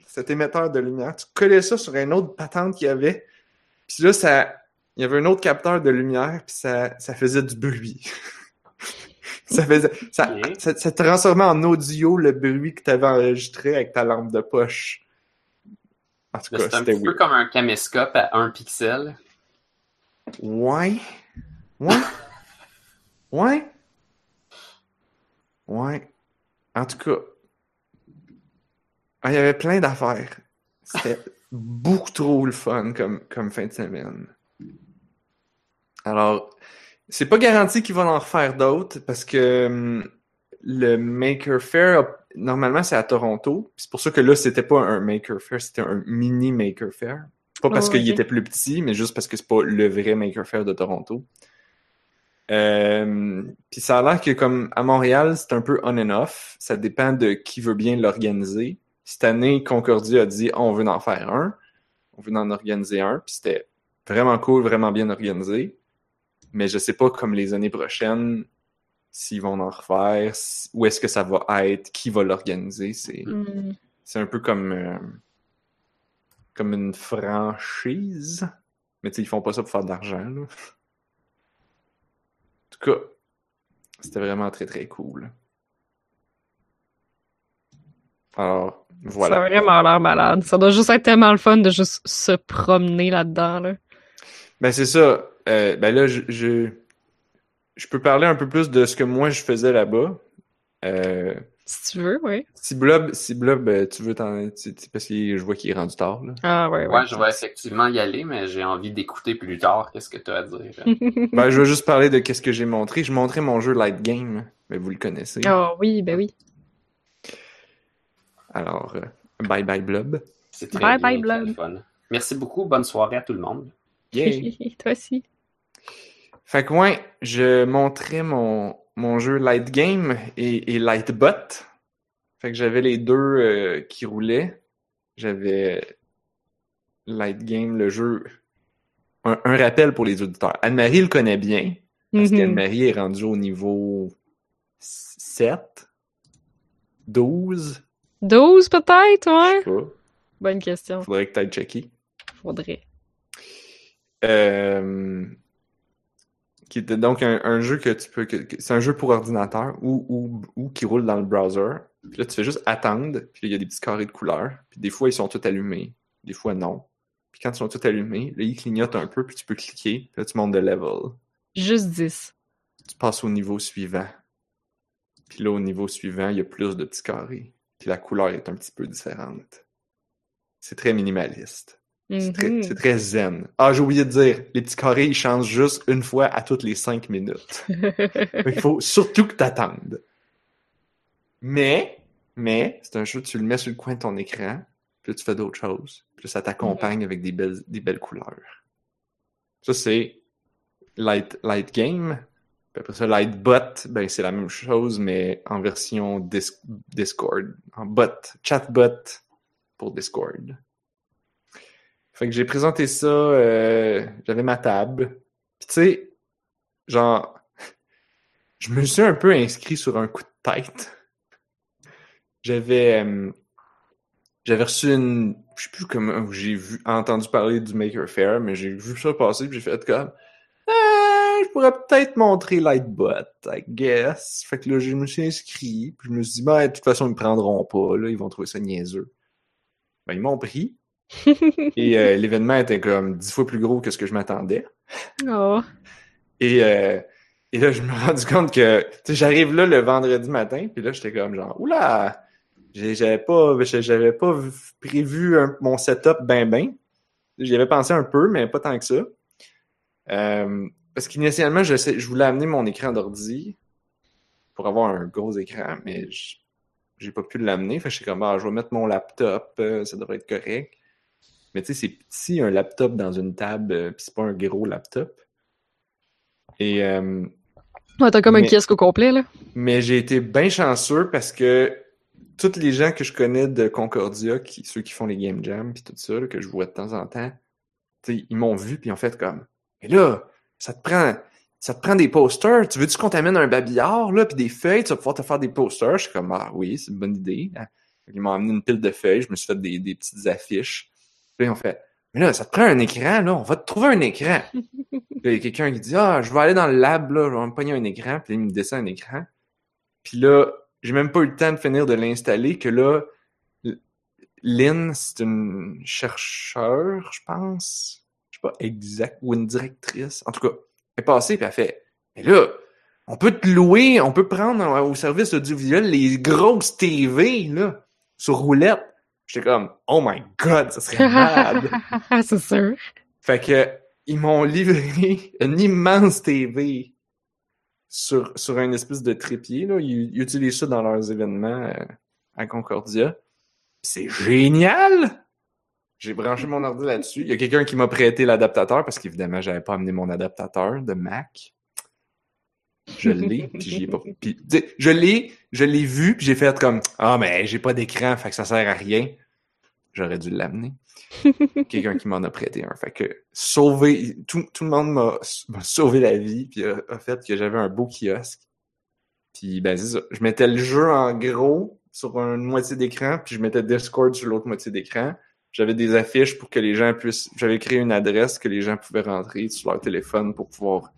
cet émetteur de lumière, tu collais ça sur une autre patente qu'il y avait. Puis là, ça, il y avait un autre capteur de lumière, puis ça, ça faisait du bruit. ça faisait, ça, ça, ça transformait en audio le bruit que tu avais enregistré avec ta lampe de poche. En tout cas, C'est un c'était petit peu comme un caméscope à un pixel. Ouais. Ouais. Ouais. Ouais. En tout cas, ah, il y avait plein d'affaires. C'était beaucoup trop le fun comme, comme fin de semaine. Alors, c'est pas garanti qu'ils vont en refaire d'autres parce que hum, le Maker Faire, a- normalement, c'est à Toronto. C'est pour ça que là, c'était pas un Maker Faire, c'était un mini Maker Faire. Pas parce Oh, qu'il était plus petit, mais juste parce que c'est pas le vrai Maker Faire de Toronto. Euh, puis ça a l'air que comme à Montréal, c'est un peu on and off. Ça dépend de qui veut bien l'organiser. Cette année, Concordia a dit on veut en faire un. On veut en organiser un. Puis c'était vraiment cool, vraiment bien organisé. Mais je sais pas comme les années prochaines s'ils vont en refaire, où est-ce que ça va être, qui va l'organiser. C'est Hmm. un peu comme euh, comme une franchise. Mais tu sais, ils font pas ça pour faire de l'argent. En tout cas, c'était vraiment très très cool. Alors, Ça a voilà. vraiment l'air malade. Ça doit juste être tellement le fun de juste se promener là-dedans. Là. Ben c'est ça. Euh, ben là, je, je, je peux parler un peu plus de ce que moi je faisais là-bas. Euh, Si tu veux, oui. si Blob, si Blob, euh, tu veux t'en... Parce que je vois qu'il est rendu tard, là. Ah, ouais, ouais. Ouais, je vais effectivement y aller, mais j'ai envie d'écouter plus tard qu'est-ce que tu as à dire. Ben, je vais juste parler de qu'est-ce que j'ai montré. Je montrais mon jeu Light Game, mais vous le connaissez. Ah oui, ben oui. Alors, euh, bye bye Blob. C'est très Bye bien, bye, Blob. fun. Merci beaucoup. Bonne soirée à tout le monde. Yay! Toi aussi. Fait que ouais, je montrais mon, mon jeu Light Game et, et Light Bot. Fait que j'avais les deux euh, qui roulaient. J'avais Light Game, le jeu. Un, un rappel pour les auditeurs. Anne-Marie le connaît bien. Parce Mhm. qu'Anne-Marie est rendue au niveau 7, 12, 12 peut-être, je ouais? sais pas. Bonne question. Faudrait que tu ailles checker. Faudrait. Euh, qui était donc un, un jeu que tu peux. c'est un jeu pour ordinateur ou, ou, ou qui roule dans le browser. Puis là, tu fais juste attendre, puis là, il y a des petits carrés de couleurs. Puis des fois, ils sont tous allumés, des fois non. Puis quand ils sont tous allumés, là, ils clignotent un peu, puis tu peux cliquer, puis là, tu montes de level. Juste 10. Tu passes au niveau suivant. Puis là, au niveau suivant, il y a plus de petits carrés. Puis la couleur est un petit peu différente. C'est très minimaliste. C'est très, Mhm. c'est très zen. Ah, j'ai oublié de dire, les petits carrés, ils changent juste une fois à toutes les cinq minutes. Il faut surtout que t'attendes. Mais, mais, c'est un jeu, tu le mets sur le coin de ton écran, puis tu fais d'autres choses. Puis ça t'accompagne avec des belles, des belles couleurs. Ça, c'est Light, Light Game. Puis après ça, Light Bot, ben, c'est la même chose, mais en version Dis- Discord. En bot, chatbot pour Discord. Fait que j'ai présenté ça, euh, j'avais ma table. Puis tu sais, genre, je me suis un peu inscrit sur un coup de tête. J'avais euh, j'avais reçu une je sais plus comment j'ai vu entendu parler du Maker Faire, mais j'ai vu ça passer puis j'ai fait comme ah, je pourrais peut-être montrer Lightbot, I guess. Fait que là, je me suis inscrit, puis je me suis dit, ben, de toute façon, ils me prendront pas, là, ils vont trouver ça niaiseux. Ben, ils m'ont pris, et euh, l'événement était comme dix fois plus gros que ce que je m'attendais. Oh. Et, euh, et là, je me suis rendu compte que, j'arrive là le vendredi matin, puis là, j'étais comme genre, oula, j'avais pas, j'avais pas vu- prévu un- mon setup ben ben. J'y avais pensé un peu, mais pas tant que ça. Euh, parce qu'initialement, je, je voulais amener mon écran d'ordi pour avoir un gros écran, mais j'ai pas pu l'amener. Fait que j'étais comme, ah, je vais mettre mon laptop, euh, ça devrait être correct. Mais tu sais, c'est petit, un laptop dans une table, euh, puis c'est pas un gros laptop. Et, euh, Ouais, t'as comme un kiosque au complet, là. mais j'ai été bien chanceux parce que tous les gens que je connais de Concordia, qui, ceux qui font les game jams puis tout ça, là, que je vois de temps en temps, tu sais, ils m'ont vu puis ils ont fait comme Mais là, ça te prend ça te prend des posters, tu veux-tu qu'on t'amène un babillard là, puis des feuilles, tu vas pouvoir te faire des posters? Je suis comme Ah oui, c'est une bonne idée. Ils m'ont amené une pile de feuilles, je me suis fait des, des petites affiches. Puis ils ont fait Mais là, ça te prend un écran, là, on va te trouver un écran. Puis là, il y a quelqu'un qui dit Ah, je vais aller dans le lab, là, je vais me pogner un écran, puis là, il me descend un écran. Puis là, j'ai même pas eu le temps de finir de l'installer que là, Lynn, c'est une chercheure, je pense. Je sais pas exact, ou une directrice. En tout cas, elle est passée, puis elle fait Mais là, on peut te louer, on peut prendre euh, au service audiovisuel les grosses TV, là, sur roulette. J'étais comme Oh my god, ça serait malade. c'est sûr. Fait que ils m'ont livré une immense TV sur, sur un espèce de trépied. Là. Ils, ils utilisent ça dans leurs événements euh, à Concordia. C'est génial! J'ai branché mon ordi là-dessus. Il y a quelqu'un qui m'a prêté l'adaptateur parce qu'évidemment, j'avais pas amené mon adaptateur de Mac. Je l'ai, puis j'y ai pas. Puis, je l'ai, je l'ai vu, puis j'ai fait comme Ah, mais j'ai pas d'écran, fait que ça sert à rien. J'aurais dû l'amener quelqu'un qui m'en a prêté un. Fait que sauver, tout, tout le monde m'a m'a sauvé la vie, puis a, a fait que j'avais un beau kiosque. Puis ben c'est ça. Je mettais le jeu en gros sur une moitié d'écran, puis je mettais Discord sur l'autre moitié d'écran. J'avais des affiches pour que les gens puissent. J'avais créé une adresse que les gens pouvaient rentrer sur leur téléphone pour pouvoir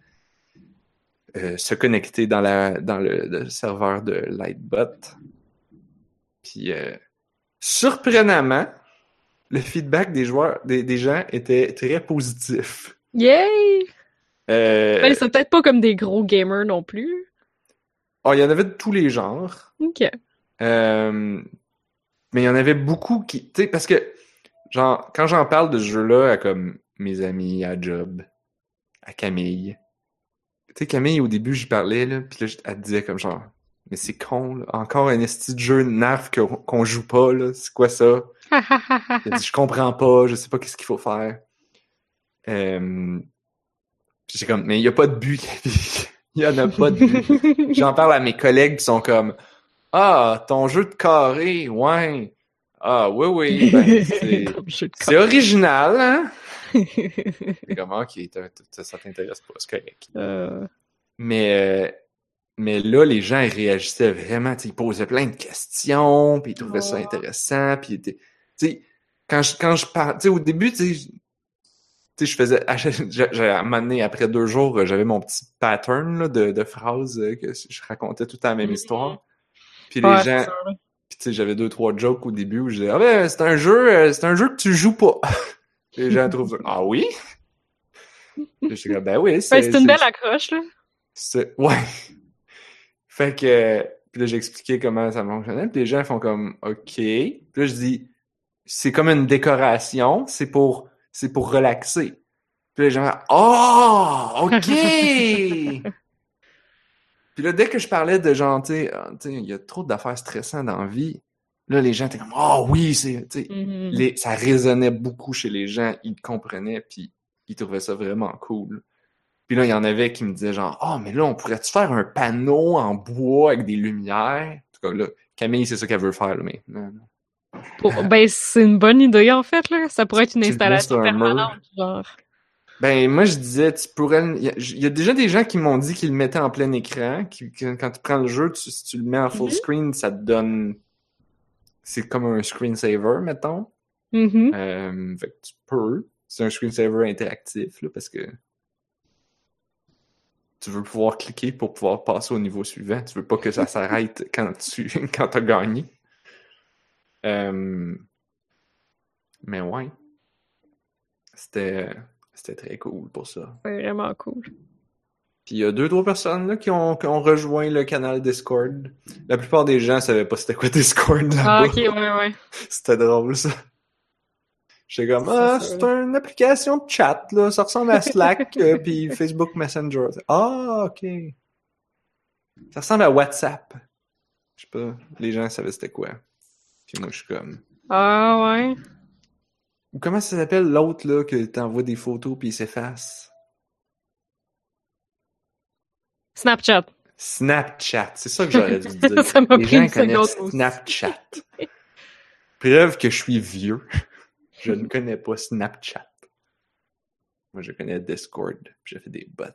euh, se connecter dans la dans le, le serveur de Lightbot. Puis euh, surprenamment, le feedback des joueurs, des, des gens était très positif. Yay! Euh, Ben, c'est peut-être pas comme des gros gamers non plus. oh, il y en avait de tous les genres. Ok. Euh, mais il y en avait beaucoup qui. Tu sais, parce que, genre, quand j'en parle de ce jeu-là à comme mes amis, à Job, à Camille. Tu sais, Camille, au début, j'y parlais, là, puis là, elle disait comme genre, mais c'est con, là. Encore un esti de jeu que- qu'on joue pas, là. C'est quoi ça? Elle dit, je comprends pas, je sais pas qu'est-ce qu'il faut faire. Euh... J'ai comme, mais il y a pas de but, Camille. Il y en a pas de but. J'en parle à mes collègues qui sont comme Ah, ton jeu de carré, ouais. Ah oui, oui, ben, c'est original, hein? C'est comme ok, t'as- t'as- ça t'intéresse pas, c'est correct. Euh, Mais, euh, mais là, les gens ils réagissaient vraiment, ils posaient plein de questions, puis ils trouvaient ça intéressant, puis tu sais, quand je, quand je au début, tu sais, tu tu sais, je faisais, à, j'ai- à donné, après deux jours, j'avais mon petit pattern là, de, de phrases euh, que je racontais tout le temps la même Mhm. histoire. Puis les gens, puis tu sais, j'avais deux, trois jokes au début où je disais, ah ben, c'est un jeu, euh, c'est un jeu que tu joues pas. Les gens trouvent ça, ah oui? Puis j'étais comme, ben oui, Ouais, c'est une belle accroche, là. c'est- Ouais. Fait que, puis là, j'expliquais comment ça fonctionnait, puis les gens font comme, OK. Puis là, je dis, c'est comme une décoration, c'est pour, c'est pour relaxer. Puis les gens oh, OK! puis là, dès que je parlais de genre, ah, tu sais, il y a trop d'affaires stressantes dans la vie, là, les gens étaient comme, oh oui, c'est, Mhm. les, ça résonnait beaucoup chez les gens, ils comprenaient, puis ils trouvaient ça vraiment cool. Puis là, il y en avait qui me disaient genre, ah, mais là, on pourrait-tu faire un panneau en bois avec des lumières? En tout cas, là, Camille, c'est ça qu'elle veut faire, là, mais. Pour- Ben, c'est une bonne idée, en fait, là. Ça pourrait être une installation permanente, genre. Ben, moi, je disais, tu pourrais. Il y, a- déjà des gens qui m'ont dit qu'ils le mettaient en plein écran. Qui, quand tu prends le jeu, tu- si tu le mets en full Mhm. screen, ça te donne. C'est comme un screensaver, mettons. Mhm. Euh, fait que tu peux. C'est un screensaver interactif, là, parce que tu veux pouvoir cliquer pour pouvoir passer au niveau suivant. Tu veux pas que ça s'arrête quand tu quand as gagné. Euh, Mais ouais. C'était c'était très cool pour ça. C'est vraiment cool. Puis il y a deux, trois personnes là, qui, ont, qui ont rejoint le canal Discord. La plupart des gens savaient pas c'était quoi Discord là-bas. Ah, ok, ouais, ouais. C'était drôle, ça. J'étais comme, ah, c'est une application de chat, là. Ça ressemble à Slack, euh, puis Facebook Messenger. Ah, ok. Ça ressemble à WhatsApp. Je sais pas, les gens savaient c'était quoi. Puis moi, je suis comme... Ah, ouais. Ou comment ça s'appelle l'autre, là, que t'envoies des photos puis il s'efface? Snapchat. Snapchat, c'est ça que j'aurais dû dire. Ça m'a les pris gens une connaissent. Snapchat. Preuve que je suis vieux. Je ne connais pas Snapchat. Moi, je connais Discord, puis j'ai fait des bots.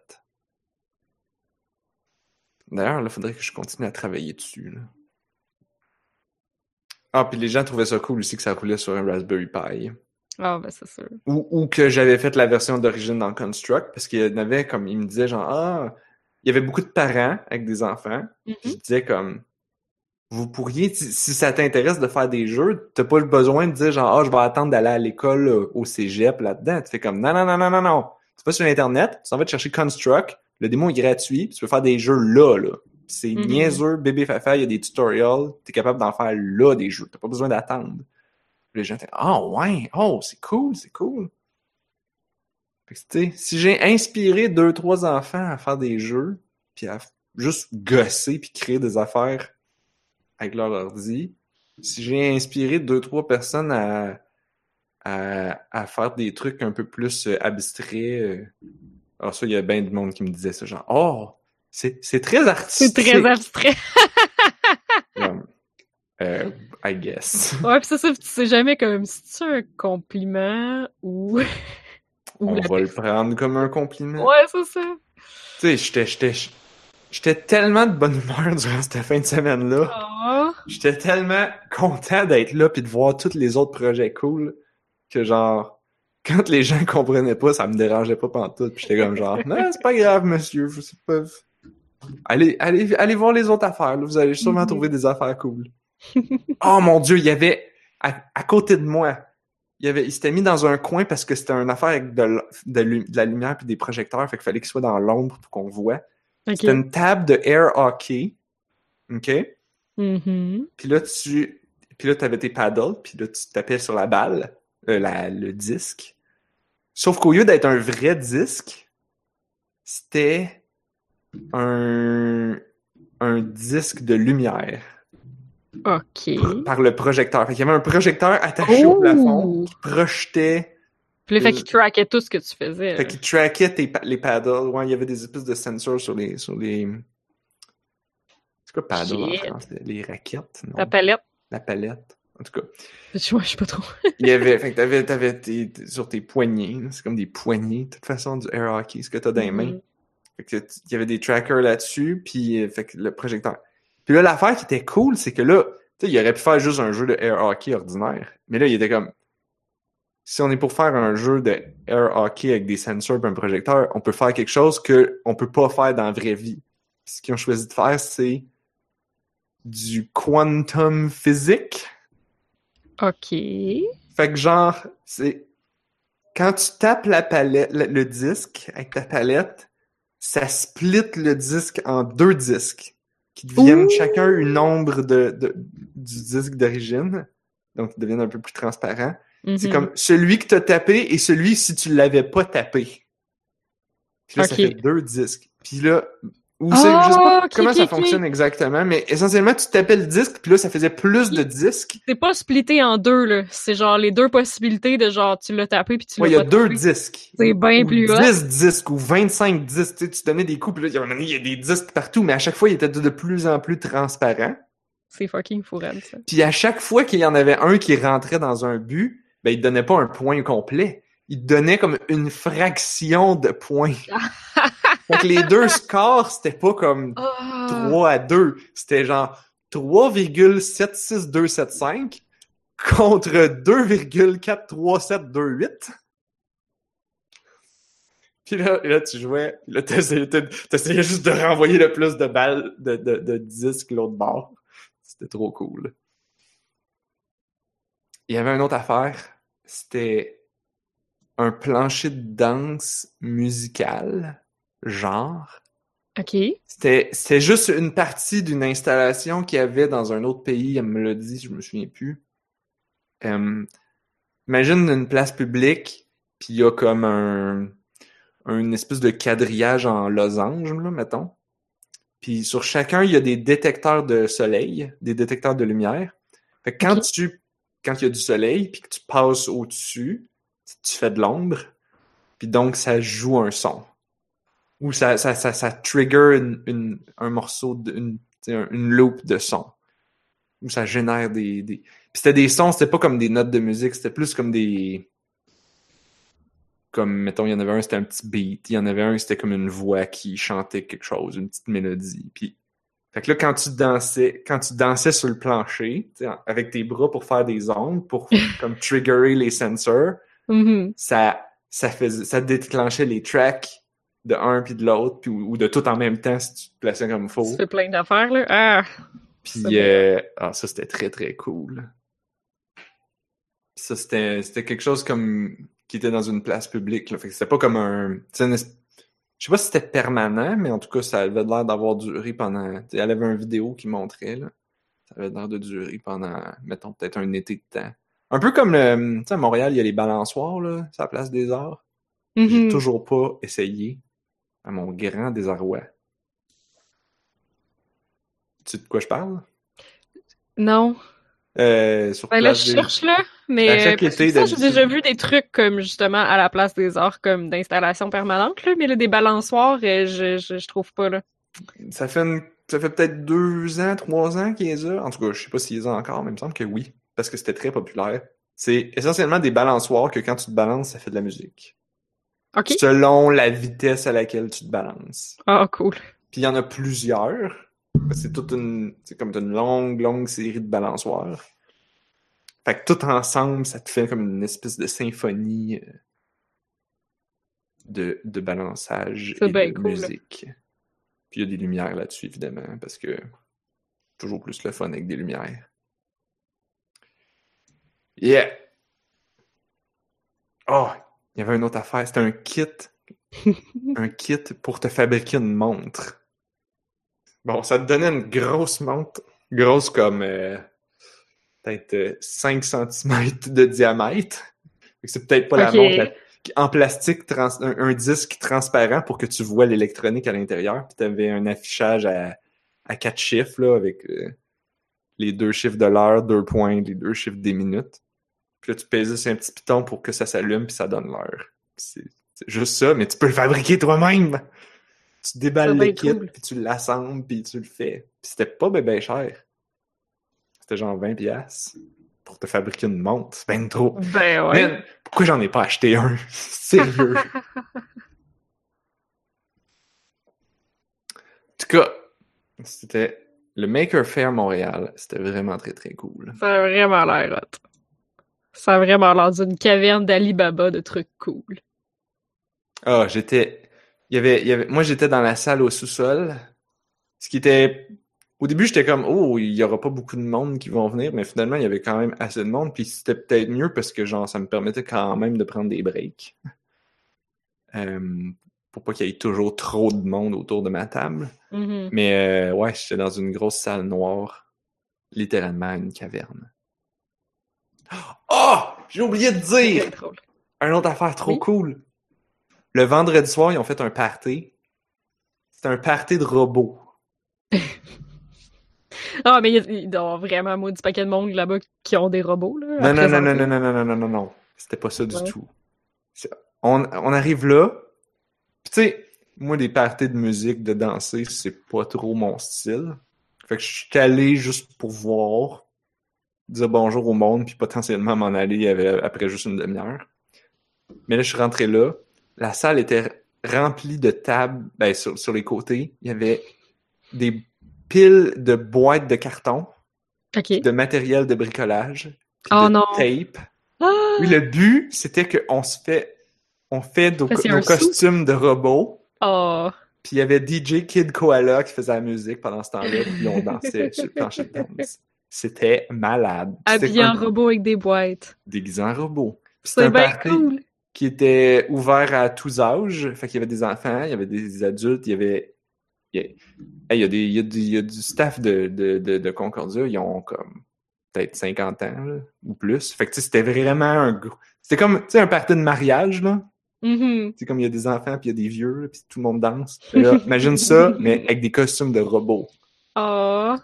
D'ailleurs, là, il faudrait que je continue à travailler dessus. Là. Ah, puis les gens trouvaient ça cool aussi que ça roulait sur un Raspberry Pi. Ah, ben, c'est sûr. Ou, ou que j'avais fait la version d'origine dans Construct, parce qu'il y en avait comme, ils me disaient genre, ah, il y avait beaucoup de parents avec des enfants. Je disais comme, vous pourriez, si, ça t'intéresse de faire des jeux, t'as pas le besoin de dire genre, ah, je vais attendre d'aller à l'école, euh, au cégep, là-dedans. Tu fais comme, non, non, non, non, non, non. Tu vas sur Internet, tu t'en vas te chercher Construct, le démo est gratuit, puis tu peux faire des jeux là, là. C'est Mhm. niaiseux, bébé fafa, il y a des tutorials, t'es capable d'en faire là des jeux, t'as pas besoin d'attendre. Les gens étaient, oh ouais, oh, c'est cool, c'est cool. Fait que, si j'ai inspiré deux, trois enfants à faire des jeux, puis à juste gosser puis créer des affaires avec leur ordi, si j'ai inspiré deux, trois personnes à, à, à faire des trucs un peu plus euh, abstraits, euh, alors ça, il y a bien du monde qui me disait ça, genre, oh, c'est c'est très C'est artistique. très abstrait. Euh, I guess. Ouais, pis ça, ça, tu sais jamais comme si c'est un compliment ou. Ou On la va le prendre comme un compliment. Ouais, c'est ça. Tu sais, j'étais, j'étais, j'étais tellement de bonne humeur durant cette fin de semaine-là. Ah. J'étais tellement content d'être là puis de voir tous les autres projets cool que genre quand les gens comprenaient pas, ça me dérangeait pas pantoute. Puis j'étais comme genre non, c'est pas grave monsieur, je sais pas. Allez, allez, allez voir les autres affaires, là. vous allez sûrement Mhm. trouver des affaires cool. oh mon dieu, il y avait à, à côté de moi, il y avait il s'était mis dans un coin parce que c'était une affaire avec de, de la lumière puis des projecteurs, fait qu'il fallait qu'il soit dans l'ombre pour qu'on voit. Ok. C'était une table de air hockey. OK? Mhm. Puis là, tu puis là, avais tes paddles, puis là, tu tapais sur la balle, euh, la, le disque. Sauf qu'au lieu d'être un vrai disque, c'était un, un disque de lumière Ok. par le projecteur. Fait qu'il y avait un projecteur attaché au plafond qui projetait, Puis là, fait qu'il trackait tout ce que tu faisais. fait qu'il traquait tes, les paddles. Ouais, il y avait des espèces de sensors sur les, sur les, c'est quoi paddle en français? Les raquettes? Non? Ta palette. La palette. En tout cas. Je sais pas trop. Il y avait, fait que t'avais, t'avais tes, sur tes poignets, c'est comme des poignées, de toute façon, du air hockey, ce que t'as dans les mains. Mhm. Fait que il y avait des trackers là-dessus, puis euh, fait que le projecteur. Puis là, l'affaire qui était cool, c'est que là, tu sais, il aurait pu faire juste un jeu de air hockey ordinaire, mais là, il était comme, si on est pour faire un jeu de air hockey avec des sensors et un projecteur, on peut faire quelque chose que on peut pas faire dans la vraie vie. Ce qu'ils ont choisi de faire, c'est du quantum physique. OK. Fait que genre, c'est quand tu tapes la palette, le, le disque avec ta palette, ça split le disque en deux disques qui deviennent Ouh! chacun une ombre de, de- du disque d'origine. Donc, ils deviennent un peu plus transparents. C'est Mhm. comme celui que t'as tapé et celui si tu l'avais pas tapé. Puis là, ça fait deux disques. Puis là, ou Ah, c'est- je sais pas ok, comment ça fonctionne exactement, mais essentiellement, tu tapais le disque, puis là, ça faisait plus de disques. C'est pas splitté en deux, là. C'est genre les deux possibilités de genre, tu l'as tapé puis tu Ouais, l'as il y a deux tapé. disques. C'est bien plus hot. 10 disques ou 25 disques. Tu sais, tu donnais des coups, puis là, il y a des disques partout, mais à chaque fois, il était de, plus en plus transparent. C'est fucking fourrade, ça. Puis à chaque fois qu'il y en avait un qui rentrait dans un but, ben, il te donnait pas un point complet. Il te donnait comme une fraction de points. Fait que les deux scores, c'était pas comme Ah. 3 à 2. C'était genre 3,76275 contre 2,43728. Puis là, là, tu jouais, là, t'essayais, t'es- t'essayais juste de renvoyer le plus de balles de, de, de disques l'autre bord. C'était trop cool. Il y avait une autre affaire. C'était un plancher de danse musical, genre. OK. C'était, c'était juste une partie d'une installation qu'il y avait dans un autre pays, elle me l'a dit, je me souviens plus. Imagine une place publique, puis il y a comme un, un espèce de quadrillage en losange, là, mettons. Puis sur chacun, il y a des détecteurs de soleil, des détecteurs de lumière. Fait que quand tu, quand il y a du soleil, puis que tu passes au-dessus, tu fais de l'ombre, puis donc ça joue un son ou ça, ça, ça, ça trigger une, une- un morceau, de, une, une loop de son. Ou ça génère des. des... Puis c'était des sons, c'était pas comme des notes de musique, c'était plus comme des. Comme, mettons, il y en avait un, c'était un petit beat. Il y en avait un, c'était comme une voix qui chantait quelque chose, une petite mélodie. Puis. Fait que là, quand tu dansais, quand tu dansais sur le plancher, avec tes bras pour faire des ondes, pour comme triggerer les sensors, Mhm. ça, ça faisait, ça déclenchait les tracks de un puis de l'autre, ou de tout en même temps si tu te plaçais comme faux. Tu fais plein d'affaires, là. Ah! Puis euh, ah, ça, c'était très, très cool. Ça, c'était, c'était quelque chose comme qui était dans une place publique. Là. Fait que c'était pas comme un. une Je sais pas si c'était permanent, mais en tout cas, ça avait l'air d'avoir duré pendant. tu sais, Elle avait une vidéo qui montrait, là. Ça avait l'air de durer pendant, mettons, peut-être un été de temps. Un peu comme le. Tu sais, à Montréal, il y a les balançoires, là, c'est la place des arts. J'ai Mhm. toujours pas essayé, à mon grand désarroi. Tu sais de quoi je parle? Non. Euh, sur Ben là, je des- cherche, là. Mais euh, j'ai déjà vu des trucs comme, justement, à la place des arts, comme d'installation permanente, là. Mais là, des balançoires, euh, je, je, je trouve pas, là. Ça fait une- ça fait peut-être deux ans, trois ans qu'il les a. En tout cas, je sais pas s'ils les ont encore, mais il me semble que oui. Parce que c'était très populaire. C'est essentiellement des balançoires que quand tu te balances, ça fait de la musique. Selon la vitesse à laquelle tu te balances. Ah, cool. Puis il y en a plusieurs. C'est toute une. C'est comme une longue, longue série de balançoires. Fait que tout ensemble, ça te fait comme une espèce de symphonie euh, de, de balançage et de cool. musique. Puis il y a des lumières là-dessus, évidemment, parce que toujours plus le fun avec des lumières. Yeah! Oh! Il y avait une autre affaire. C'était un kit un kit pour te fabriquer une montre. Bon, ça te donnait une grosse montre, grosse comme euh, peut-être euh, 5 cm de diamètre. C'est peut-être pas la montre la- en plastique, trans- un, un disque transparent pour que tu vois l'électronique à l'intérieur. Puis tu avais un affichage à, à quatre chiffres là, avec euh, les deux chiffres de l'heure, deux points, les deux chiffres des minutes. Puis là, tu pèses sur un petit piton pour que ça s'allume puis ça donne l'heure. C'est juste ça, mais tu peux le fabriquer toi-même. Tu déballes le kit, cool. puis tu l'assembles, puis tu le fais. Puis c'était pas ben, ben cher. C'était genre 20$ piastres pour te fabriquer une montre. C'est ben trop. Ben ouais. Pourquoi j'en ai pas acheté un? Sérieux. en tout cas, c'était le Maker Fair Montréal. C'était vraiment très très cool. Ça a vraiment l'air hot. Ça a vraiment l'air d'une caverne d'Alibaba de trucs cool. Ah, j'étais. Il y avait, il y avait... Moi, j'étais dans la salle au sous-sol. Ce qui était. Au début, j'étais comme, oh, il y aura pas beaucoup de monde qui vont venir, mais finalement, il y avait quand même assez de monde. Puis c'était peut-être mieux parce que, genre, ça me permettait quand même de prendre des breaks. Euh, pour pas qu'il y ait toujours trop de monde autour de ma table. Mhm. Mais euh, ouais, j'étais dans une grosse salle noire, littéralement une caverne. Oh! J'ai oublié de dire! Un autre affaire trop Oui. cool. Le vendredi soir, ils ont fait un party. C'était un party de robots. Ah, mais il doit avoir vraiment un maudit paquet de monde là-bas qui ont des robots, là. Non, non, non, non, non, non, non, non, non, non, non. C'était pas ça du Ouais. tout. C'est- On, on arrive là. Puis tu sais, moi, des parties de musique, de danser, c'est pas trop mon style. Fait que je suis allé juste pour voir, dire bonjour au monde, puis potentiellement m'en aller après juste une demi-heure. Mais là, je suis rentré là. La salle était remplie de tables, ben, sur, sur les côtés. Il y avait des piles de boîtes de carton, de matériel de bricolage, Oh de non. tape. Ah! Oui, le but, c'était qu'on se fait, on fait nos, sou. costumes de robots. Oh! Puis il y avait DJ Kid Koala qui faisait la musique pendant ce temps-là, puis on dansait sur le plancher de danse. C'était malade. Habillé en robot avec des boîtes. déguisé en robot. C'était C'est bien cool. qui était ouvert à tous âges. Fait qu'il y avait des enfants, il y avait des adultes, il y avait. Il y a, Hey, il y a, des, il y a du, il y a du staff de, de, de, de Concordia, ils ont comme peut-être 50 ans là, ou plus. Fait que c'était vraiment un gros. C'était comme un party de mariage, là. Mhm. C'est comme il y a des enfants, puis il y a des vieux, puis tout le monde danse. Là, imagine ça, mais avec des costumes de robots. Oh!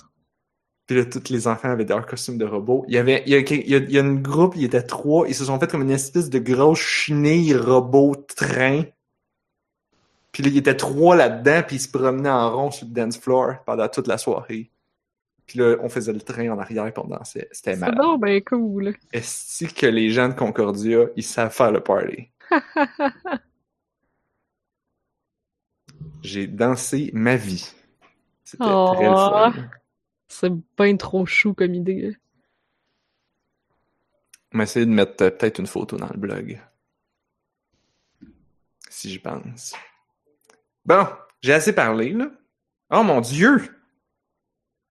Puis là, tous les enfants avaient leurs costumes de robots. Il y avait, il y a, il y a, il y a une groupe, il y était trois, ils se sont fait comme une espèce de grosse chenille robot train. Puis là, il y était trois là-dedans, puis ils se promenaient en rond sur le dance floor pendant toute la soirée. Puis là, on faisait le train en arrière, puis on dansait. C'était C'est malade. donc ben cool. Est-ce que les gens de Concordia, ils savent faire le party? J'ai dansé ma vie. C'était Oh. très fun. C'est bien trop chou comme idée. On va essayer de mettre euh, peut-être une photo dans le blog. Si j'y pense. Bon, j'ai assez parlé, là. Oh mon Dieu!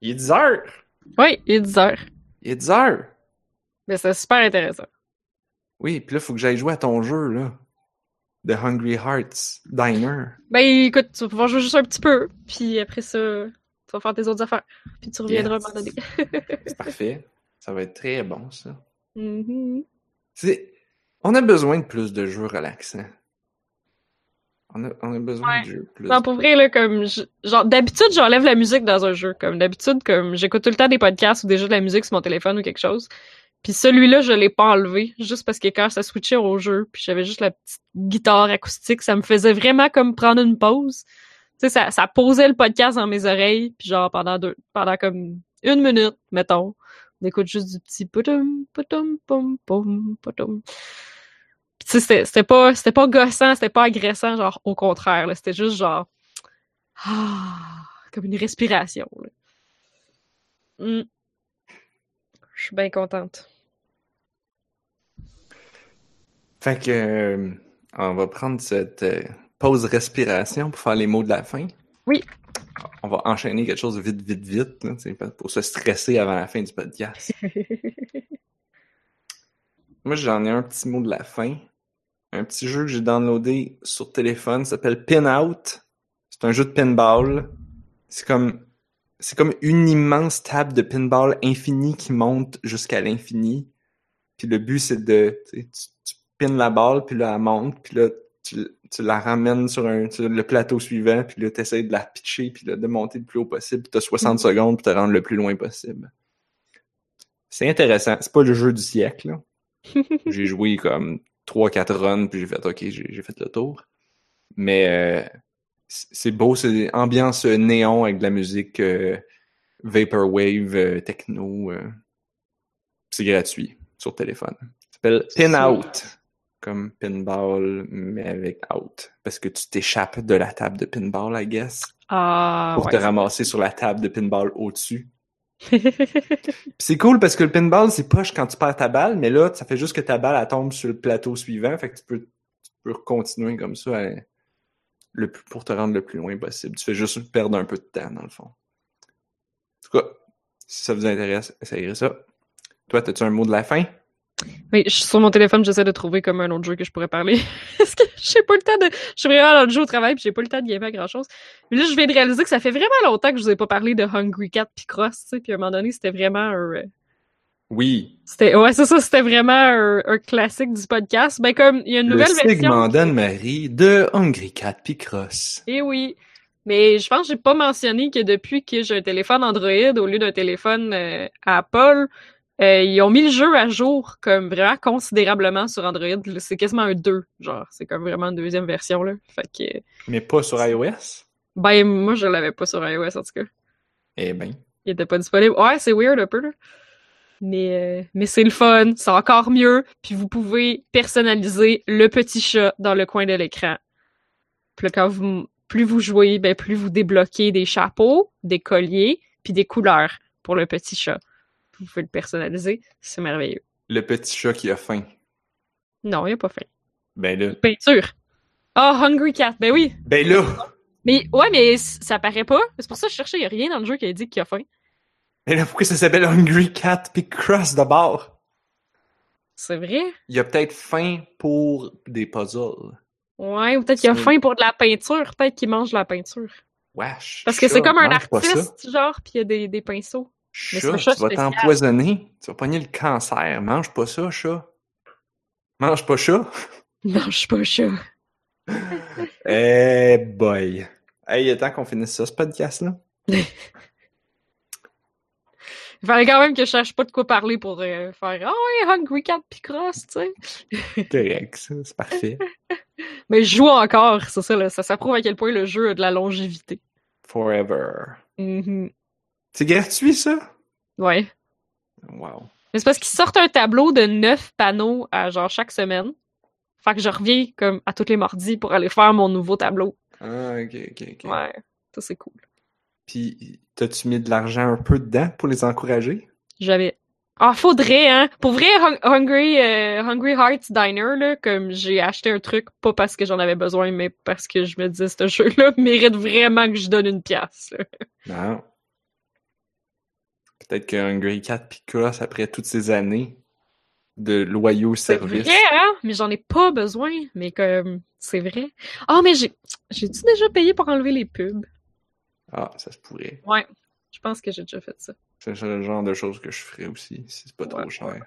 Il est 10 heures! Oui, il est 10 heures. Il est 10 heures! Mais c'est super intéressant. Oui, puis là, faut que j'aille jouer à ton jeu, là. The Hungry Hearts Diner. Ben écoute, tu vas pouvoir jouer juste un petit peu, puis après ça, tu vas faire tes autres affaires. Puis tu reviendras Yes. à un moment donné. C'est parfait. Ça va être très bon, ça. C'est... On a besoin de plus de jeux relaxants. On a, on a besoin Ouais. de jeux plus. Non, pour vrai, là, comme, je- genre, d'habitude, j'enlève la musique dans un jeu. Comme, d'habitude, comme, j'écoute tout le temps des podcasts ou déjà de la musique sur mon téléphone ou quelque chose. Puis celui-là, je l'ai pas enlevé, juste parce que quand ça switchait au jeu, puis j'avais juste la petite guitare acoustique, ça me faisait vraiment comme prendre une pause. Tu sais, ça, posait le podcast dans mes oreilles, puis genre, pendant deux, pendant comme une minute, mettons, on écoute juste du petit poutoum, poutoum, pom, pom. Puis tu sais, c'était- pas, c'était pas gossant, c'était pas agressant, genre, au contraire, c'était juste genre, ah, comme une respiration. Mm. Je suis bien contente. Fait que euh, on va prendre cette euh, pause respiration pour faire les mots de la fin? Oui. On va enchaîner quelque chose vite, vite, vite, là, pour se stresser avant la fin du podcast. Moi, j'en ai un petit mot de la fin. Un petit jeu que j'ai downloadé sur téléphone, s'appelle Pin Out. C'est un jeu de pinball. C'est comme c'est comme une immense table de pinball infinie qui monte jusqu'à l'infini. Puis le but c'est de tu, tu pines la balle puis là elle monte puis là tu, tu la ramènes sur un sur le plateau suivant puis là tu essaies de la pitcher puis là, de monter le plus haut possible puis tu as 60 Mhm. secondes pour te rendre le plus loin possible. C'est intéressant, c'est pas le jeu du siècle là j'ai joué comme 3-4 runs, puis j'ai fait OK, j'ai fait le tour. Mais euh, c'est beau, c'est ambiance néon avec de la musique euh, Vaporwave, euh, techno. c'est gratuit sur téléphone. Ça s'appelle Pin Out. Comme pinball, mais avec out. Parce que tu t'échappes de la table de pinball, I guess, Ah, pour ouais. te ramasser sur la table de pinball au-dessus. C'est cool parce que le pinball, c'est poche quand tu perds ta balle, mais là, ça fait juste que ta balle, elle tombe sur le plateau suivant. Fait que tu peux, tu peux continuer comme ça à- le, plus- pour te rendre le plus loin possible. Tu fais juste perdre un peu de temps, dans le fond. En tout cas, si ça vous intéresse, essayez ça. Toi, as-tu un mot de la fin? Oui, je suis sur mon téléphone, j'essaie de trouver comme un autre jeu que je pourrais parler. Parce que j'ai pas le temps de. Je suis vraiment dans le jeu au travail, puis j'ai pas le temps de gamer à grand chose. Mais là, je viens de réaliser que ça fait vraiment longtemps que je vous ai pas parlé de Hungry Cat puis Cross, tu sais, puis à un moment donné, c'était vraiment un. euh, Oui. C'était, ouais, c'est ça, c'était vraiment un, un classique du podcast. Ben, comme, il y a une Le nouvelle version. segment d'Anne-Marie de Hungry Cat Picross. Eh oui. Mais je pense que j'ai pas mentionné que depuis que j'ai un téléphone Android au lieu d'un téléphone euh, Apple, euh, ils ont mis le jeu à jour comme vraiment considérablement sur Android. C'est quasiment un 2, genre. C'est comme vraiment une deuxième version, là. Fait que, Mais pas sur iOS? ben, moi, je l'avais pas sur iOS, en tout cas. Eh ben. Il était pas disponible. Ouais, c'est weird un peu, là. Mais, euh, mais c'est le fun, c'est encore mieux. Puis vous pouvez personnaliser le petit chat dans le coin de l'écran. Puis là, quand vous, plus vous jouez, ben, plus vous débloquez des chapeaux, des colliers, puis des couleurs pour le petit chat. Vous pouvez le personnaliser, c'est merveilleux. Le petit chat qui a faim. Non, il a pas faim. Ben là. Peinture. Ah, Hungry Cat, ben oui. Ben là! Mais ouais, mais ça paraît pas. C'est pour ça que je cherchais, il y a rien dans le jeu qui a dit qu'il a faim. Mais là, pourquoi ça s'appelle Hungry Cat Picross d'abord? C'est vrai? Il y a peut-être faim pour des puzzles. Ouais, ou peut-être qu'il a faim pour de la peinture, peut-être qu'il mange de la peinture. Wesh. Parce que c'est comme un artiste, genre, puis il y a des, des pinceaux. Chat, tu vas t'empoisonner. Tu vas pogner le cancer. Mange pas ça, chat. Mange pas chat. Suis pas chat. Eh boy. Hey, il est temps qu'on finisse ça, ce podcast-là. Il fallait quand même que je cherche pas de quoi parler pour euh, faire Ah ouais, Hungry Cat pis Cross, tu sais. Correct, ça. C'est parfait. Mais je joue encore, c'est ça, là. Ça, ça prouve à quel point le jeu a de la longévité. Forever. Mhm. C'est gratuit, ça? Ouais. Wow. Mais c'est parce qu'ils sortent un tableau de neuf panneaux à genre chaque semaine. Fait que je reviens comme à tous les mardis pour aller faire mon nouveau tableau. Ah, ok, ok, ok. Ouais. Ça, c'est cool. Puis, t'as-tu mis de l'argent un peu dedans pour les encourager? J'avais. Ah, faudrait, hein! Pour vrai, Hung- Hungry, euh, Hungry Hearts Diner, là, comme j'ai acheté un truc, pas parce que j'en avais besoin, mais parce que je me disais, ce jeu-là mérite vraiment que je donne une pièce. là. Non. Peut-être que Hungry Cat Picross, après toutes ces années de loyaux C'est services. vrai, hein? Mais j'en ai pas besoin. Mais comme, c'est vrai. Ah, mais j'ai, j'ai-tu déjà payé pour enlever les pubs? Ah, ça se pourrait. Ouais. Je pense que j'ai déjà fait ça. C'est le genre de choses que je ferais aussi, si c'est pas trop cher.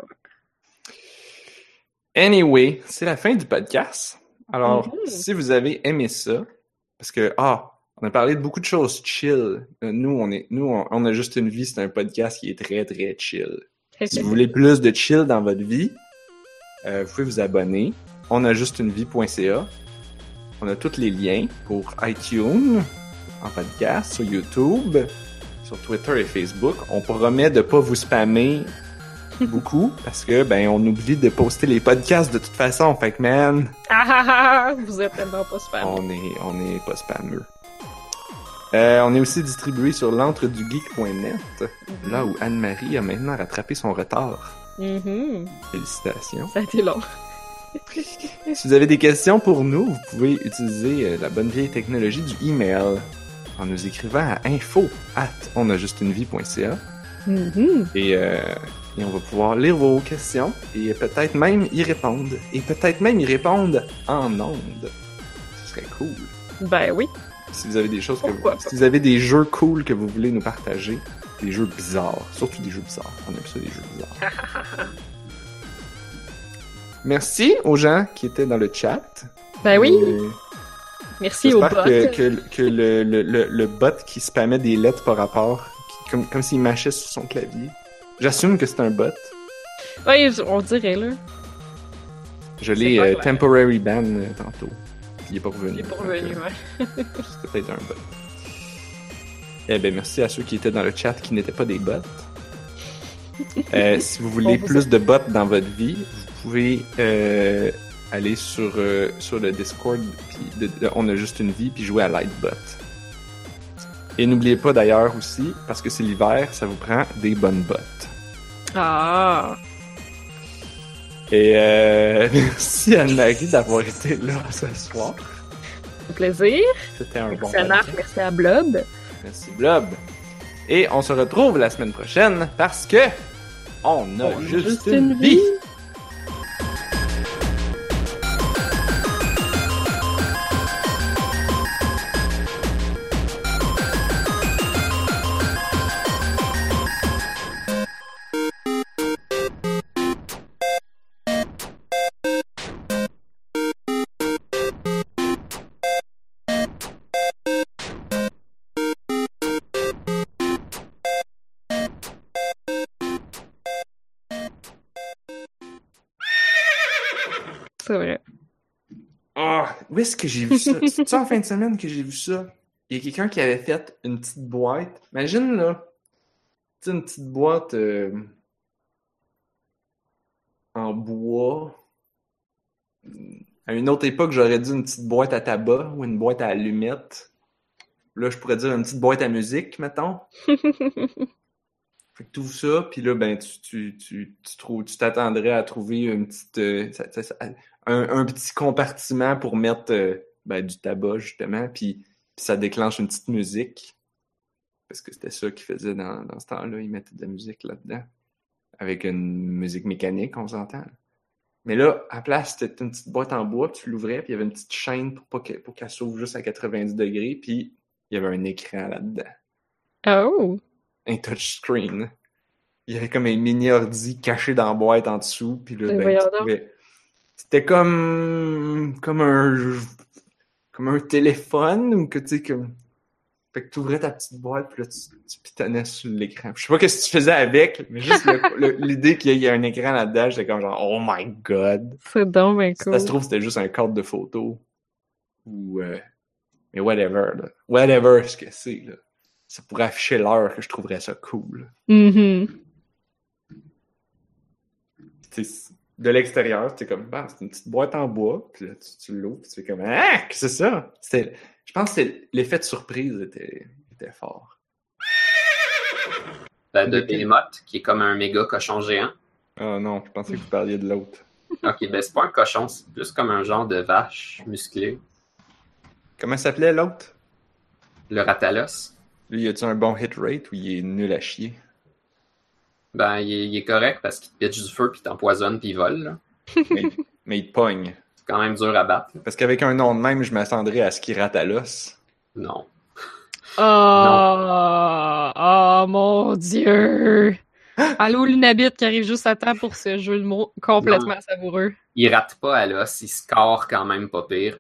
Anyway, c'est la fin du podcast. Alors, Mhm. si vous avez aimé ça, parce que, ah, on a parlé de beaucoup de choses chill. Euh, Nous, on est, nous, on, on a juste une vie, c'est un podcast qui est très, très chill. Si vous voulez plus de chill dans votre vie, euh, vous pouvez vous abonner. On a juste une vie.ca. On a tous les liens pour iTunes, en podcast, sur YouTube, sur Twitter et Facebook. On promet de pas vous spammer beaucoup parce que ben on oublie de poster les podcasts de toute façon. Fait que man, Ah, ah, ah, vous êtes tellement pas super. on est on est pas spammeux. Euh, on est aussi distribué sur l'entredugeek.net, là où Anne-Marie a maintenant rattrapé son retard. Mhm. Félicitations. Ça a été long. Si vous avez des questions pour nous, vous pouvez utiliser euh, la bonne vieille technologie du email en nous écrivant à info at onajustunevie.ca Mhm. et, euh, et on va pouvoir lire vos questions et peut-être même y répondre. Et peut-être même y répondre en ondes. Ce serait cool. Ben oui. Si vous avez des choses que vous, si vous avez des jeux cool que vous voulez nous partager, des jeux bizarres, surtout des jeux bizarres. On aime ça des jeux bizarres. Merci aux gens qui étaient dans le chat. Ben oui. Merci au J'espère bot. que, que, que le, le, le, le bot qui spammait des lettres par rapport, qui- comme, comme s'il mâchait sur son clavier. J'assume que c'est un bot. Ouais, on dirait, là. Je l'ai euh, temporary ban euh, tantôt. Il est pas revenu. Il est pas revenu, ouais. C'était peut-être un bot. Eh ben merci à ceux qui étaient dans le chat qui n'étaient pas des bots. Euh, si vous voulez vous plus de bots dans votre vie, vous pouvez euh, aller sur, euh, sur le Discord, puis de- de- on a juste une vie, puis jouer à Lightbot. Et n'oubliez pas d'ailleurs aussi, parce que c'est l'hiver, ça vous prend des bonnes bottes. Ah! Et euh, merci Anne-Marie d'avoir été là ce soir. Un plaisir. C'était un bon Merci à Marc, podcast. merci à Blob. Merci Blob. Et on se retrouve la semaine prochaine parce que on a On juste, juste une une vie. vie. Où est-ce que j'ai vu ça? C'est en fin de semaine que j'ai vu ça? Il y a quelqu'un qui avait fait une petite boîte. Imagine là, tu sais, une petite boîte euh, en bois. À une autre époque, j'aurais dit une petite boîte à tabac ou une boîte à allumettes. Là, je pourrais dire une petite boîte à musique, mettons. Fait que tout ça, puis là, ben, tu, tu, tu, tu, trouves, tu t'attendrais à trouver une petite, euh, ça- ça- ça- un, un petit compartiment pour mettre euh, ben, du tabac, justement, puis, ça déclenche une petite musique. Parce que c'était ça qu'ils faisaient dans, dans ce temps-là, ils mettaient de la musique là-dedans. Avec une musique mécanique, on s'entend. Mais là, à la place, c'était une petite boîte en bois, tu l'ouvrais, puis il y avait une petite chaîne pour pas qu'elle pour qu'elle s'ouvre juste à 90 degrés, puis il y avait un écran là-dedans Oh! un touchscreen. Il y avait comme un mini ordi caché dans la boîte en dessous, puis là, ben, tu pouvais- C'était comme comme un comme un téléphone ou que tu sais comme fait que tu ouvrais ta petite boîte puis là tu, tu pitonnais sur l'écran. Je sais pas qu'est-ce que tu faisais avec, mais juste l'idée qu'il y ait un écran là-dedans, j'étais comme genre oh my god. C'est donc bien Si cool. ça se trouve c'était juste un cadre de photo ou euh, mais whatever là. Whatever ce que c'est là. Ça pourrait afficher l'heure que je trouverais ça cool. Tu sais, de l'extérieur, c'est comme, bah, c'est une petite boîte en bois, puis là, tu, tu l'ouvres, puis tu fais comme, ah, que c'est ça? C'était, je pense que l'effet de surprise était, était fort. Ben, de Behemoth, qui est comme un méga cochon géant. Ah non, je pensais que vous parliez de l'autre. Ok, ben c'est pas un cochon, c'est plus comme un genre de vache musclée. Comment s'appelait l'autre? Le Ratalos. Lui, y a-tu un bon hit rate ou il est nul à chier? Ben, il est, il est correct parce qu'il te pitch du feu, puis t'empoisonne, puis il vole. là. mais, mais il te pogne. C'est quand même dur à battre. là. Parce qu'avec un nom de même, je m'attendrais à ce qu'il rate à l'os. Non. Oh, oh mon dieu! Allô, Lunabit qui arrive juste à temps pour ce jeu de mots complètement savoureux. Il rate pas à l'os, il score quand même pas pire.